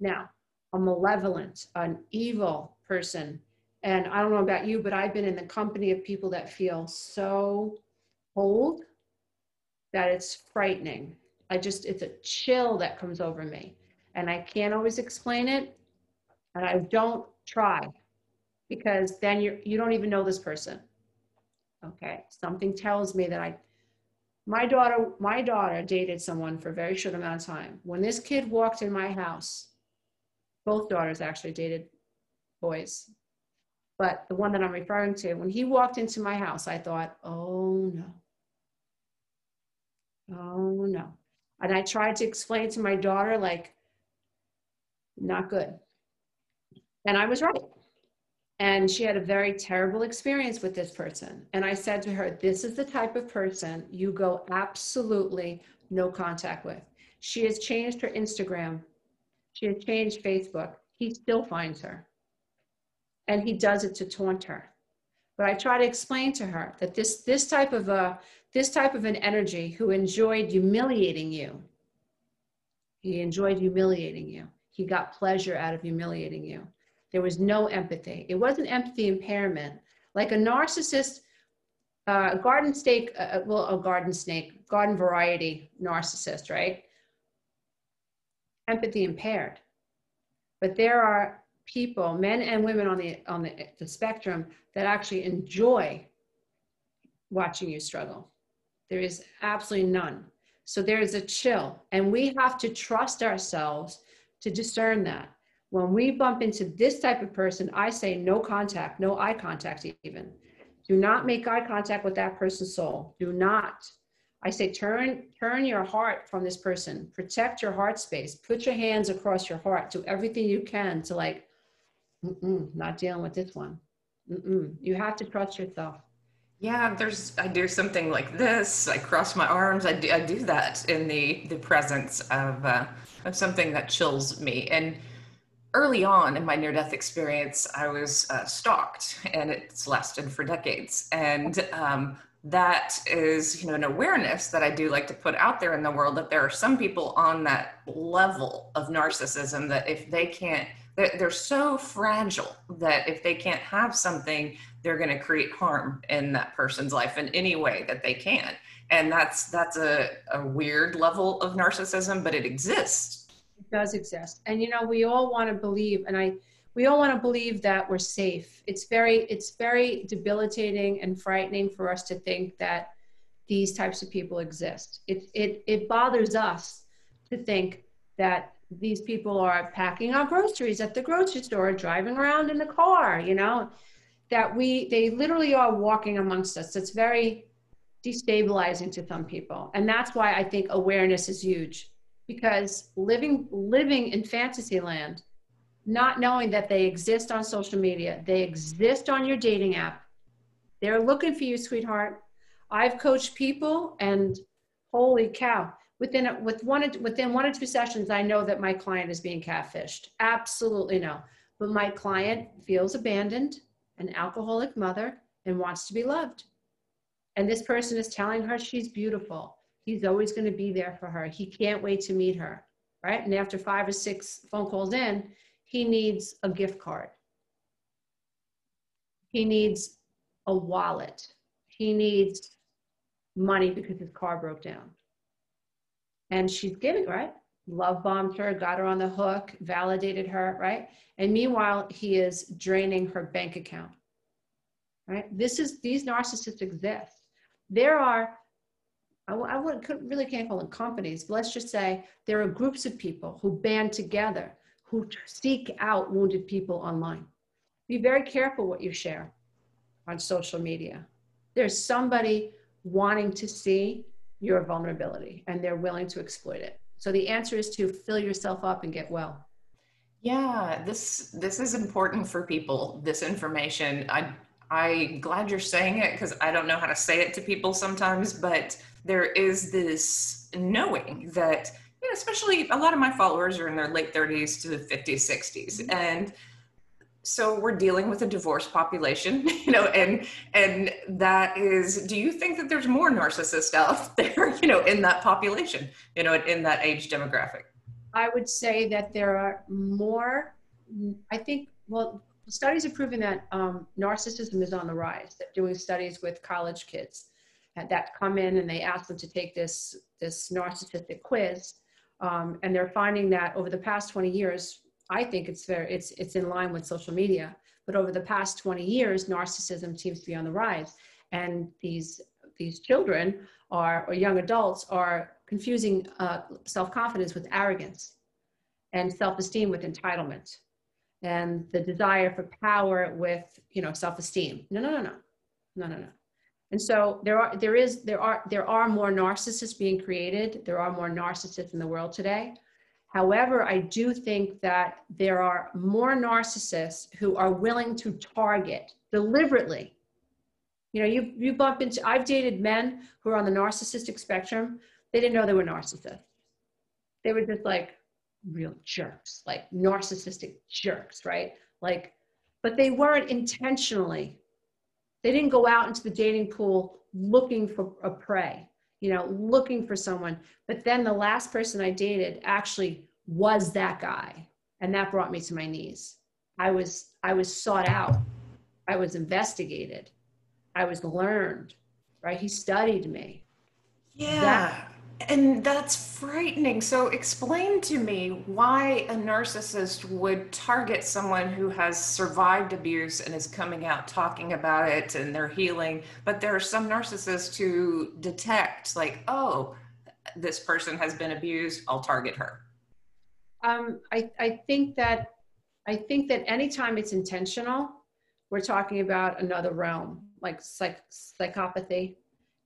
Now, a malevolent, an evil person and I don't know about you, but I've been in the company of people that feel so old that it's frightening. I just, it's a chill that comes over me. And I can't always explain it. And I don't try because then you're, you don't even know this person. Okay. Something tells me that I, my daughter, my daughter dated someone for a very short amount of time. When this kid walked in my house, both daughters actually dated boys but the one that I'm referring to, when he walked into my house, I thought, oh no. Oh no. And I tried to explain to my daughter, like, not good. And I was right. And she had a very terrible experience with this person. And I said to her, This is the type of person you go absolutely no contact with. She has changed her Instagram, she has changed Facebook. He still finds her and he does it to taunt her. But I try to explain to her that this this type of a this type of an energy who enjoyed humiliating you, he enjoyed humiliating you. He got pleasure out of humiliating you. There was no empathy. It wasn't empathy impairment. Like a narcissist, uh, garden snake, uh, uh, well, a garden snake, garden variety narcissist, right? Empathy impaired. But there are people, men and women on the on the, the spectrum that actually enjoy watching you struggle. There is absolutely none. So there is a chill, and we have to trust ourselves to discern that. When we bump into this type of person, I say no contact, no eye contact, even. Do not make eye contact with that person's soul. Do not. I say turn turn your heart from this person. Protect your heart space. Put your hands across your heart. Do everything you can to like, not dealing with this one. Mm-mm. You have to trust yourself. Yeah, there's I do something like this. I cross my arms. I do, I do that in the the presence of uh, of something that chills me and early on in my near death experience, I was uh, stalked and it's lasted for decades. And um, that is, you know, an awareness that I do like to put out there in the world that there are some people on that level of narcissism that if they can't, they're, so fragile that if they can't have something, they're going to create harm in that person's life in any way that they can. And that's that's a, a weird level of narcissism, but it exists it does exist. And you know, we all want to believe, and I we all want to believe that we're safe. It's very, it's very debilitating and frightening for us to think that these types of people exist. It it it bothers us to think that these people are packing our groceries at the grocery store, driving around in the car, you know, that we they literally are walking amongst us. It's very destabilizing to some people. And that's why I think awareness is huge because living living in fantasy land not knowing that they exist on social media they exist on your dating app they're looking for you sweetheart i've coached people and holy cow within with one within one or two sessions i know that my client is being catfished absolutely no but my client feels abandoned an alcoholic mother and wants to be loved and this person is telling her she's beautiful He's always going to be there for her. He can't wait to meet her, right? And after five or six phone calls in, he needs a gift card. He needs a wallet. He needs money because his car broke down. And she's giving, right? Love bombed her, got her on the hook, validated her, right? And meanwhile, he is draining her bank account. Right? This is these narcissists exist. There are I, I would, really can't call them companies, but let's just say there are groups of people who band together, who seek out wounded people online. Be very careful what you share on social media. There's somebody wanting to see your vulnerability and they're willing to exploit it. So the answer is to fill yourself up and get well. Yeah, this this is important for people. This information. I I'm glad you're saying it because I don't know how to say it to people sometimes, but there is this knowing that, you know, especially a lot of my followers are in their late 30s to the 50s, 60s. Mm-hmm. And so we're dealing with a divorced population, you know, and and that is do you think that there's more narcissists out there, you know, in that population, you know, in that age demographic? I would say that there are more I think well studies have proven that um, narcissism is on the rise. They're doing studies with college kids that come in and they ask them to take this, this narcissistic quiz. Um, and they're finding that over the past 20 years, I think it's fair, it's, it's in line with social media, but over the past 20 years, narcissism seems to be on the rise. And these, these children are, or young adults are confusing uh, self-confidence with arrogance and self-esteem with entitlement and the desire for power with you know self-esteem. No no no no no no no. And so there are there is there are there are more narcissists being created. There are more narcissists in the world today however i do think that there are more narcissists who are willing to target deliberately you know you you bump into i've dated men who are on the narcissistic spectrum they didn't know they were narcissists they were just like real jerks, like narcissistic jerks, right? Like, but they weren't intentionally. They didn't go out into the dating pool looking for a prey, you know, looking for someone. But then the last person I dated actually was that guy. And that brought me to my knees. I was I was sought out. I was investigated. I was learned, right? He studied me. Yeah. That, and that's frightening. So, explain to me why a narcissist would target someone who has survived abuse and is coming out talking about it and they're healing. But there are some narcissists who detect, like, oh, this person has been abused, I'll target her. Um, I, I think that I think that anytime it's intentional, we're talking about another realm, like psych, psychopathy,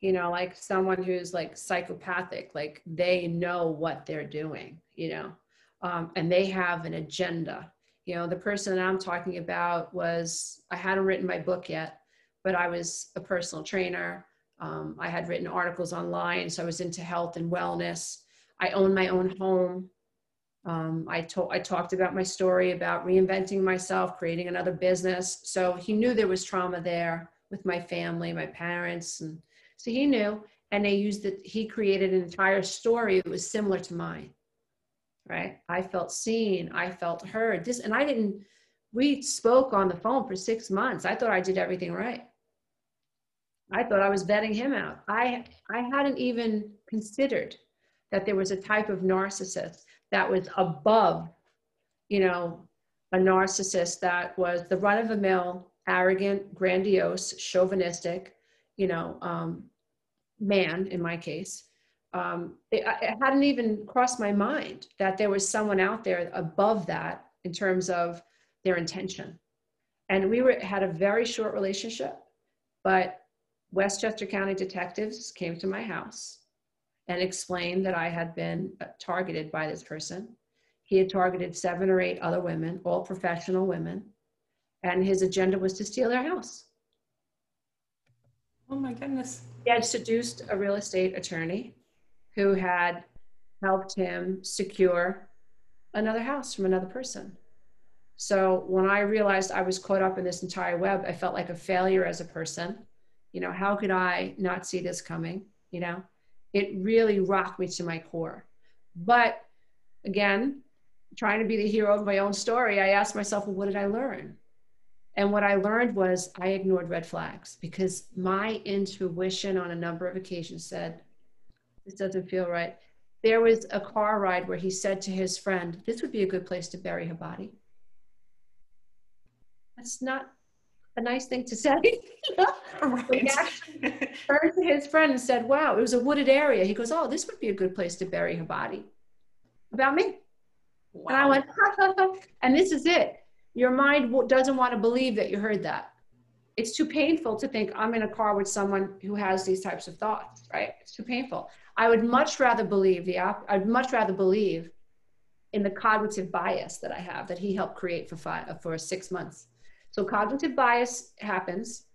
you know, like someone who's like psychopathic, like they know what they're doing, you know, um, and they have an agenda. You know, the person I'm talking about was, I hadn't written my book yet, but I was a personal trainer. Um, I had written articles online, so I was into health and wellness. I own my own home. Um, I, to- I talked about my story about reinventing myself, creating another business. So he knew there was trauma there with my family, my parents, and so he knew. And they used it. He created an entire story that was similar to mine. Right? I felt seen. I felt heard. This, and I didn't. We spoke on the phone for six months. I thought I did everything right. I thought I was vetting him out. I I hadn't even considered that there was a type of narcissist that was above, you know, a narcissist that was the run of the mill, arrogant, grandiose, chauvinistic, you know, um, man in my case. Um, it, it hadn't even crossed my mind that there was someone out there above that in terms of their intention. And we were had a very short relationship, but Westchester County detectives came to my house and explained that I had been uh, targeted by this person. He had targeted seven or eight other women, all professional women, and his agenda was to steal their house. Oh my goodness. He had seduced a real estate attorney who had helped him secure another house from another person. So when I realized I was caught up in this entire web, I felt like a failure as a person. You know, how could I not see this coming? You know, it really rocked me to my core. But again, trying to be the hero of my own story, I asked myself, well, what did I learn? And what I learned was I ignored red flags because my intuition on a number of occasions said, this doesn't feel right. There was a car ride where he said to his friend, this would be a good place to bury her body. That's not a nice thing to say. right. He actually turned to his friend and said, Wow, it was a wooded area. He goes, Oh, this would be a good place to bury her body. About me. Wow. And I went, and this is it. Your mind doesn't want to believe that you heard that. It's too painful to think I'm in a car with someone who has these types of thoughts, right? It's too painful. I would much rather believe the op- I'd much rather believe in the cognitive bias that I have that he helped create for five uh, for six months so cognitive bias happens.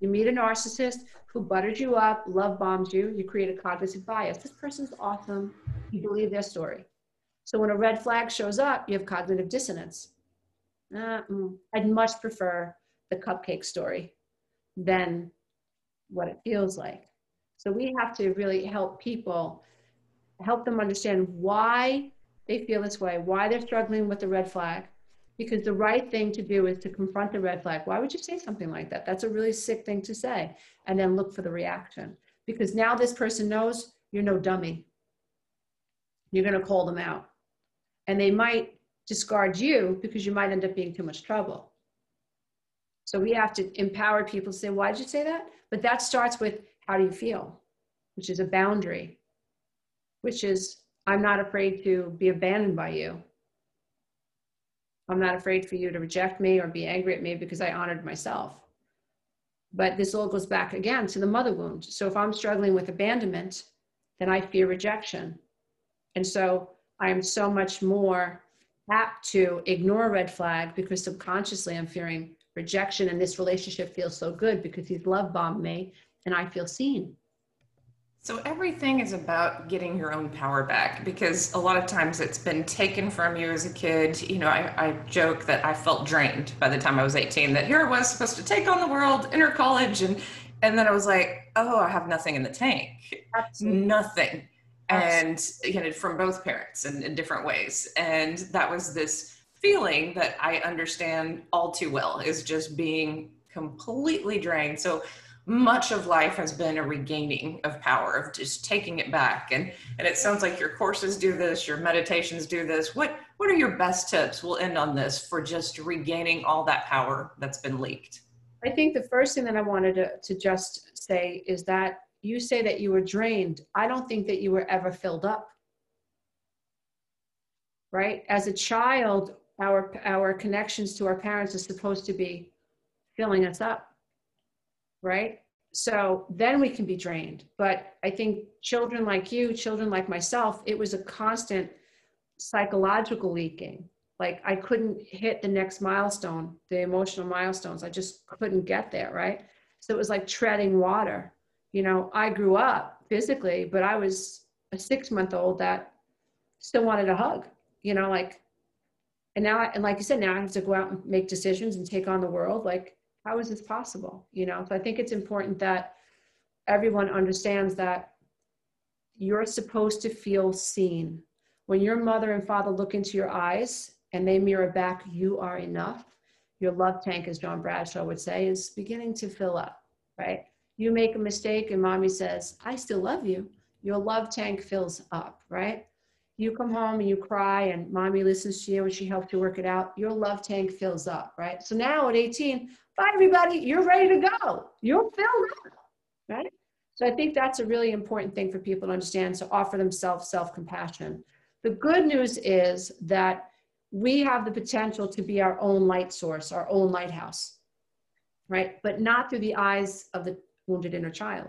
You meet a narcissist who butters you up, love bombs you, you create a cognitive bias. This person's awesome. You believe their story. So when a red flag shows up, you have cognitive dissonance. Uh, mm, I'd much prefer the cupcake story than what it feels like. So we have to really help people, help them understand why they feel this way, why they're struggling with the red flag, because the right thing to do is to confront the red flag. Why would you say something like that? That's a really sick thing to say. And then look for the reaction. Because now this person knows you're no dummy. You're going to call them out. And they might discard you because you might end up being too much trouble. So we have to empower people to say, why did you say that? But that starts with how do you feel, which is a boundary, which is I'm not afraid to be abandoned by you. I'm not afraid for you to reject me or be angry at me because I honored myself. But this all goes back again to the mother wound. So if I'm struggling with abandonment, then I fear rejection. And so I am so much more apt to ignore a red flag because subconsciously I'm fearing rejection and this relationship feels so good because he's love bombed me and I feel seen. So everything is about getting your own power back because a lot of times it's been taken from you as a kid. You know, I, I joke that I felt drained by the time I was 18, that here I was supposed to take on the world, enter college, and and then I was like, oh, I have nothing in the tank. Absolutely. Nothing. And you know, from both parents in, in different ways. And that was this feeling that I understand all too well is just being completely drained. So much of life has been a regaining of power of just taking it back. And and it sounds like your courses do this your meditations do this. What what are your best tips? We'll end on this for just regaining all that power that's been leaked. I think the first thing that i wanted to, to just say is that you say that you were drained i don't think that you were ever filled up right as a child our our connections to our parents are supposed to be filling us up right? So then we can be drained. But I think children like you, children like myself, it was a constant psychological leaking. Like I couldn't hit the next milestone, the emotional milestones. I just couldn't get there, right? So it was like treading water. You know, I grew up physically, but I was a six month old that still wanted a hug, you know, like, and now, and like you said, now I have to go out and make decisions and take on the world. Like, how is this possible you know? So i think it's important that everyone understands that you're supposed to feel seen. When your mother and father look into your eyes and they mirror back you are enough. Your love tank as john bradshaw would say is beginning to fill up right you make a mistake and mommy says i still love you your love tank fills up right you come home and you cry and mommy listens to you and she helps you work it out your love tank fills up right so now at 18 bye everybody, you're ready to go. You're filled up, right? So I think that's a really important thing for people to understand. So offer themselves self-compassion. The good news is that we have the potential to be our own light source, our own lighthouse, right? But not through the eyes of the wounded inner child.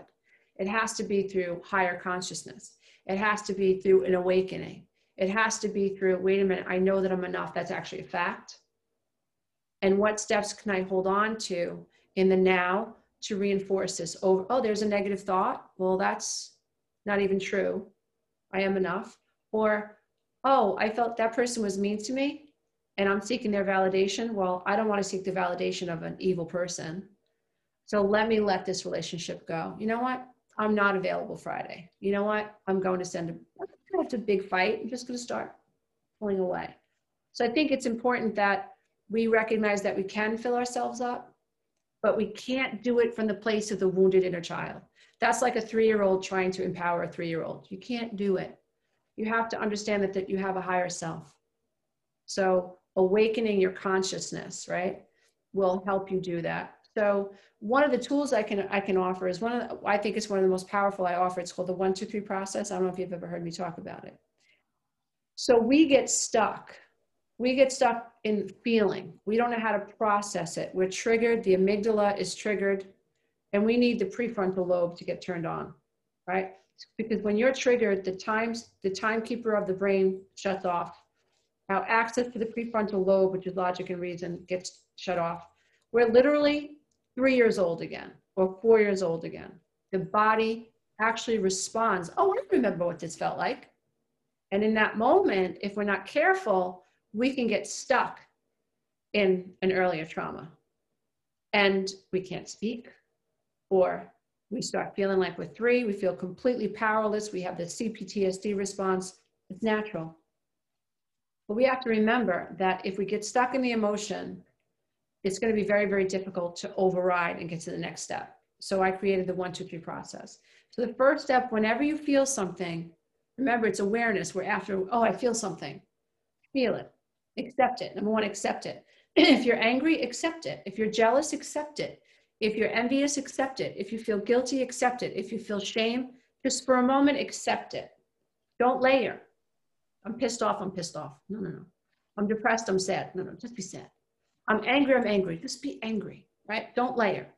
It has to be through higher consciousness. It has to be through an awakening. It has to be through, wait a minute, I know that I'm enough. That's actually a fact and what steps can I hold on to in the now to reinforce this over oh there's a negative thought well that's not even true I am enough or oh I felt that person was mean to me and I'm seeking their validation well I don't want to seek the validation of an evil person so let me let this relationship go you know what I'm not available Friday you know what I'm going to send a it's a big fight I'm just going to start pulling away so I think it's important that we recognize that we can fill ourselves up, but we can't do it from the place of the wounded inner child. That's like a three year old trying to empower a three year old. You can't do it. You have to understand that, that you have a higher self. So, awakening your consciousness, right, will help you do that. So, one of the tools I can I can offer is one of the, I think it's one of the most powerful I offer. It's called the one two three process. I don't know if you've ever heard me talk about it. So we get stuck we get stuck in feeling. We don't know how to process it. We're triggered, the amygdala is triggered, and we need the prefrontal lobe to get turned on, right? Because when you're triggered, the times the timekeeper of the brain shuts off. Now access to the prefrontal lobe, which is logic and reason, gets shut off. We're literally three years old again or four years old again. The body actually responds, oh, I remember what this felt like. And in that moment, if we're not careful, we can get stuck in an earlier trauma and we can't speak or we start feeling like we're three we feel completely powerless we have the cptsd response it's natural but we have to remember that if we get stuck in the emotion it's going to be very very difficult to override and get to the next step so i created the one two three process so the first step whenever you feel something remember it's awareness we're after oh i feel something feel it accept it. Number one, accept it. if you're angry, accept it. If you're jealous, accept it. If you're envious, accept it. If you feel guilty, accept it. If you feel shame, just for a moment, accept it. Don't layer. I'm pissed off, I'm pissed off. No, no, no. I'm depressed, I'm sad. No, no, just be sad. I'm angry, I'm angry. Just be angry, right? Don't layer.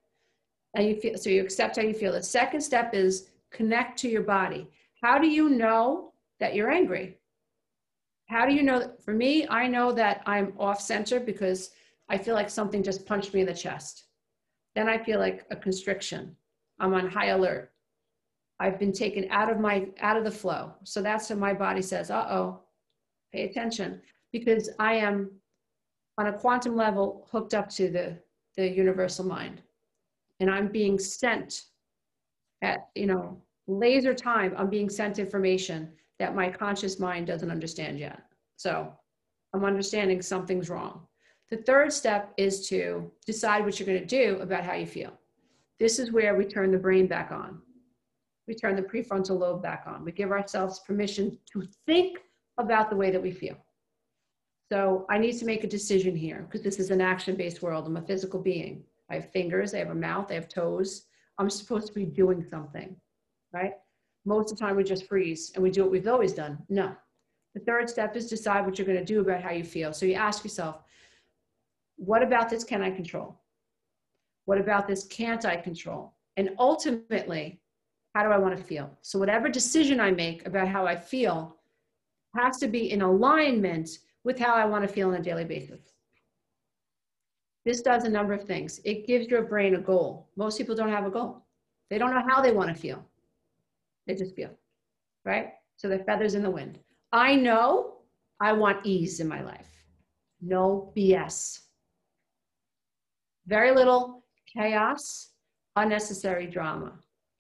And you feel so you accept how you feel. The second step is connect to your body. How do you know that you're angry? how do you know that, for me i know that i'm off center because i feel like something just punched me in the chest then i feel like a constriction i'm on high alert i've been taken out of my out of the flow so that's when my body says uh-oh pay attention because i am on a quantum level hooked up to the the universal mind and i'm being sent at you know laser time i'm being sent information that my conscious mind doesn't understand yet. So I'm understanding something's wrong. The third step is to decide what you're going to do about how you feel. This is where we turn the brain back on. We turn the prefrontal lobe back on. We give ourselves permission to think about the way that we feel. So I need to make a decision here because this is an action based world. I'm a physical being. I have fingers, I have a mouth, I have toes. I'm supposed to be doing something, right? Most of the time we just freeze and we do what we've always done. No. The third step is decide what you're going to do about how you feel. So you ask yourself, what about this can I control? What about this can't I control? And ultimately, how do I want to feel? So whatever decision I make about how I feel has to be in alignment with how I want to feel on a daily basis. This does a number of things. It gives your brain a goal. Most people don't have a goal. They don't know how they want to feel. They just feel, right? So they're feathers in the wind. I know I want ease in my life. No BS. Very little chaos, unnecessary drama,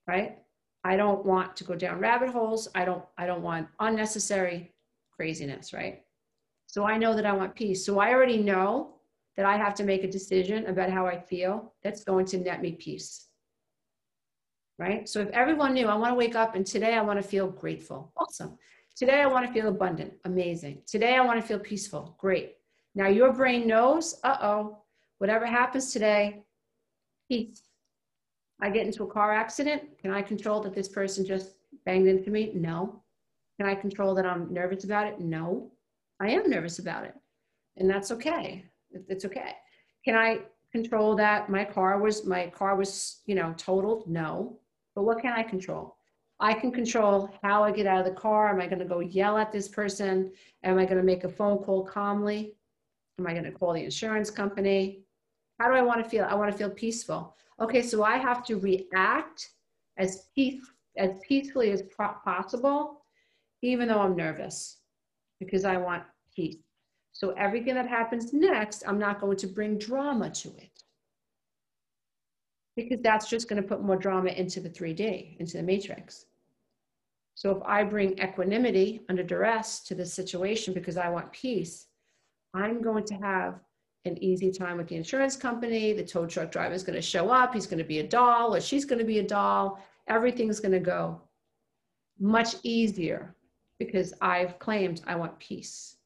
right? I don't want to go down rabbit holes. I don't I don't want unnecessary craziness, right? So I know that I want peace. So I already know that I have to make a decision about how I feel that's going to net me peace. Right? So if everyone knew I want to wake up and today I want to feel grateful. Awesome. Today I want to feel abundant. Amazing. Today I want to feel peaceful. Great. Now your brain knows, uh-oh, whatever happens today, peace. I get into a car accident. Can I control that this person just banged into me? No. Can I control that I'm nervous about it? No. I am nervous about it. And that's okay. It's okay. Can I control that my car was my car was, you know, totaled? No. But what can I control? I can control how I get out of the car. Am I going to go yell at this person? Am I going to make a phone call calmly? Am I going to call the insurance company? How do I want to feel? I want to feel peaceful. Okay, so I have to react as peace as peacefully as possible, even though I'm nervous, because I want peace. So everything that happens next, I'm not going to bring drama to it. Because that's just going to put more drama into the 3D, into the matrix. So if I bring equanimity under duress to this situation because I want peace, I'm going to have an easy time with the insurance company. The tow truck driver is going to show up. He's going to be a doll or she's going to be a doll. Everything's going to go much easier because I've claimed I want peace.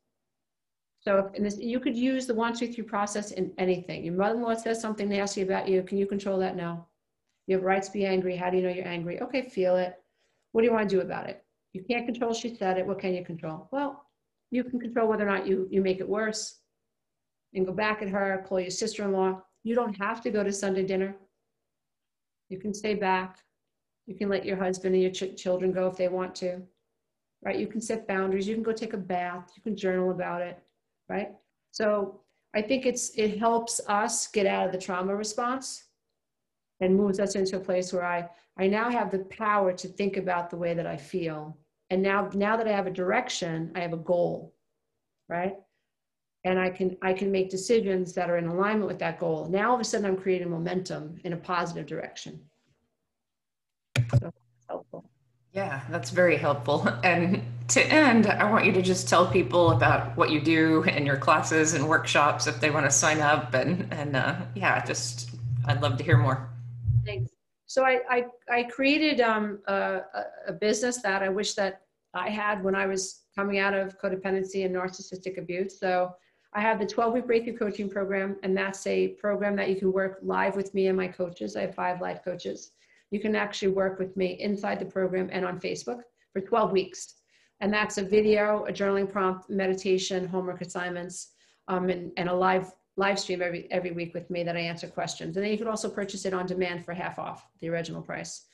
So if, this, you could use the one, two, three process in anything. Your mother-in-law says something nasty about you. Can you control that? No. You have rights to be angry. How do you know you're angry? Okay, feel it. What do you want to do about it? You can't control she said it. What can you control? Well, you can control whether or not you, you make it worse and go back at her, call your sister-in-law. You don't have to go to Sunday dinner. You can stay back. You can let your husband and your ch children go if they want to, right? You can set boundaries. You can go take a bath. You can journal about it right? So I think it's it helps us get out of the trauma response and moves us into a place where I I now have the power to think about the way that I feel. And now now that I have a direction, I have a goal, right? And I can I can make decisions that are in alignment with that goal. Now all of a sudden I'm creating momentum in a positive direction. So helpful. Yeah, that's very helpful. And to end, I want you to just tell people about what you do in your classes and workshops if they want to sign up. And, and uh, yeah, just I'd love to hear more. Thanks. So I, I, I created um, a, a business that I wish that I had when I was coming out of codependency and narcissistic abuse. So I have the 12 week breakthrough coaching program, and that's a program that you can work live with me and my coaches. I have five live coaches you can actually work with me inside the program and on Facebook for 12 weeks. And that's a video, a journaling prompt, meditation, homework assignments, um, and, and a live live stream every, every week with me that I answer questions. And then you can also purchase it on demand for half off the original price.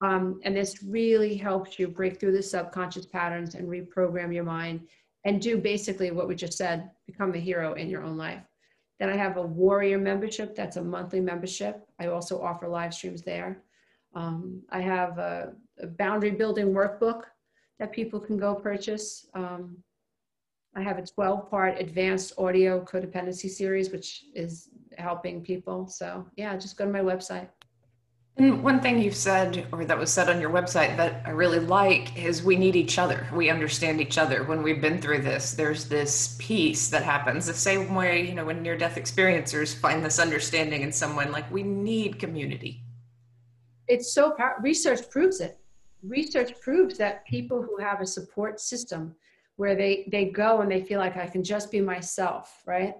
Um, and this really helps you break through the subconscious patterns and reprogram your mind and do basically what we just said, become a hero in your own life. Then I have a warrior membership. That's a monthly membership. I also offer live streams there. Um, I have a, a, boundary building workbook that people can go purchase. Um, I have a 12 part advanced audio codependency series, which is helping people. So, yeah, just go to my website. And one thing you've said, or that was said on your website, that I really like is we need each other. We understand each other when we've been through this. There's this peace that happens the same way, you know, when near death experiencers find this understanding in someone, like we need community. It's so, research proves it. Research proves that people who have a support system where they, they go and they feel like I can just be myself, right?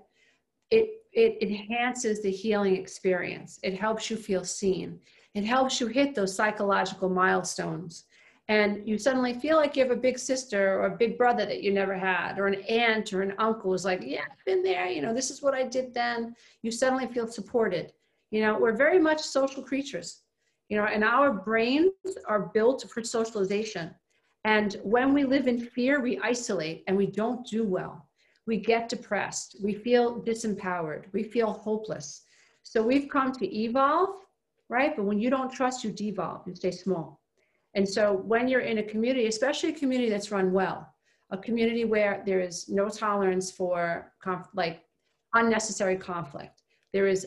It, it enhances the healing experience. It helps you feel seen it helps you hit those psychological milestones. And you suddenly feel like you have a big sister or a big brother that you never had, or an aunt or an uncle who's like, Yeah, I've been there. You know, this is what I did then. You suddenly feel supported. You know, we're very much social creatures, you know, and our brains are built for socialization. And when we live in fear, we isolate and we don't do well. We get depressed. We feel disempowered. We feel hopeless. So we've come to evolve right? But when you don't trust, you devolve, you stay small. And so when you're in a community, especially a community that's run well, a community where there is no tolerance for conf- like unnecessary conflict, there is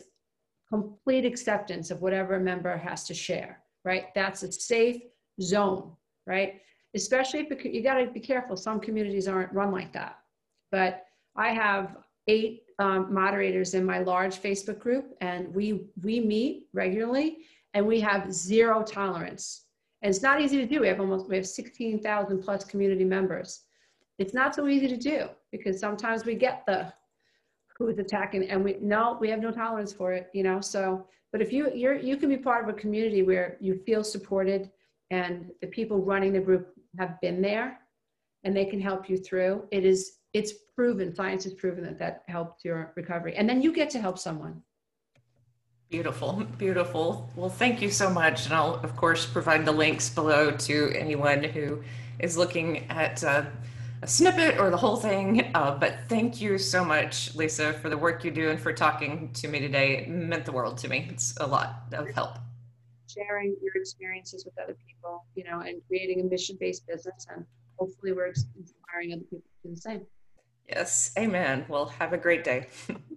complete acceptance of whatever a member has to share, right? That's a safe zone, right? Especially if you got to be careful. Some communities aren't run like that. But I have eight um, moderators in my large Facebook group, and we we meet regularly, and we have zero tolerance. And it's not easy to do. We have almost we have sixteen thousand plus community members. It's not so easy to do because sometimes we get the who's attacking, and we no, we have no tolerance for it. You know, so but if you you're you can be part of a community where you feel supported, and the people running the group have been there, and they can help you through. It is it's proven, science has proven that that helps your recovery. And then you get to help someone. Beautiful, beautiful. Well, thank you so much. And I'll, of course, provide the links below to anyone who is looking at uh, a snippet or the whole thing. Uh, but thank you so much, Lisa, for the work you do and for talking to me today. It meant the world to me. It's a lot of help. Sharing your experiences with other people, you know, and creating a mission based business. And hopefully, we're inspiring other people to do the same. Yes, amen. Well, have a great day.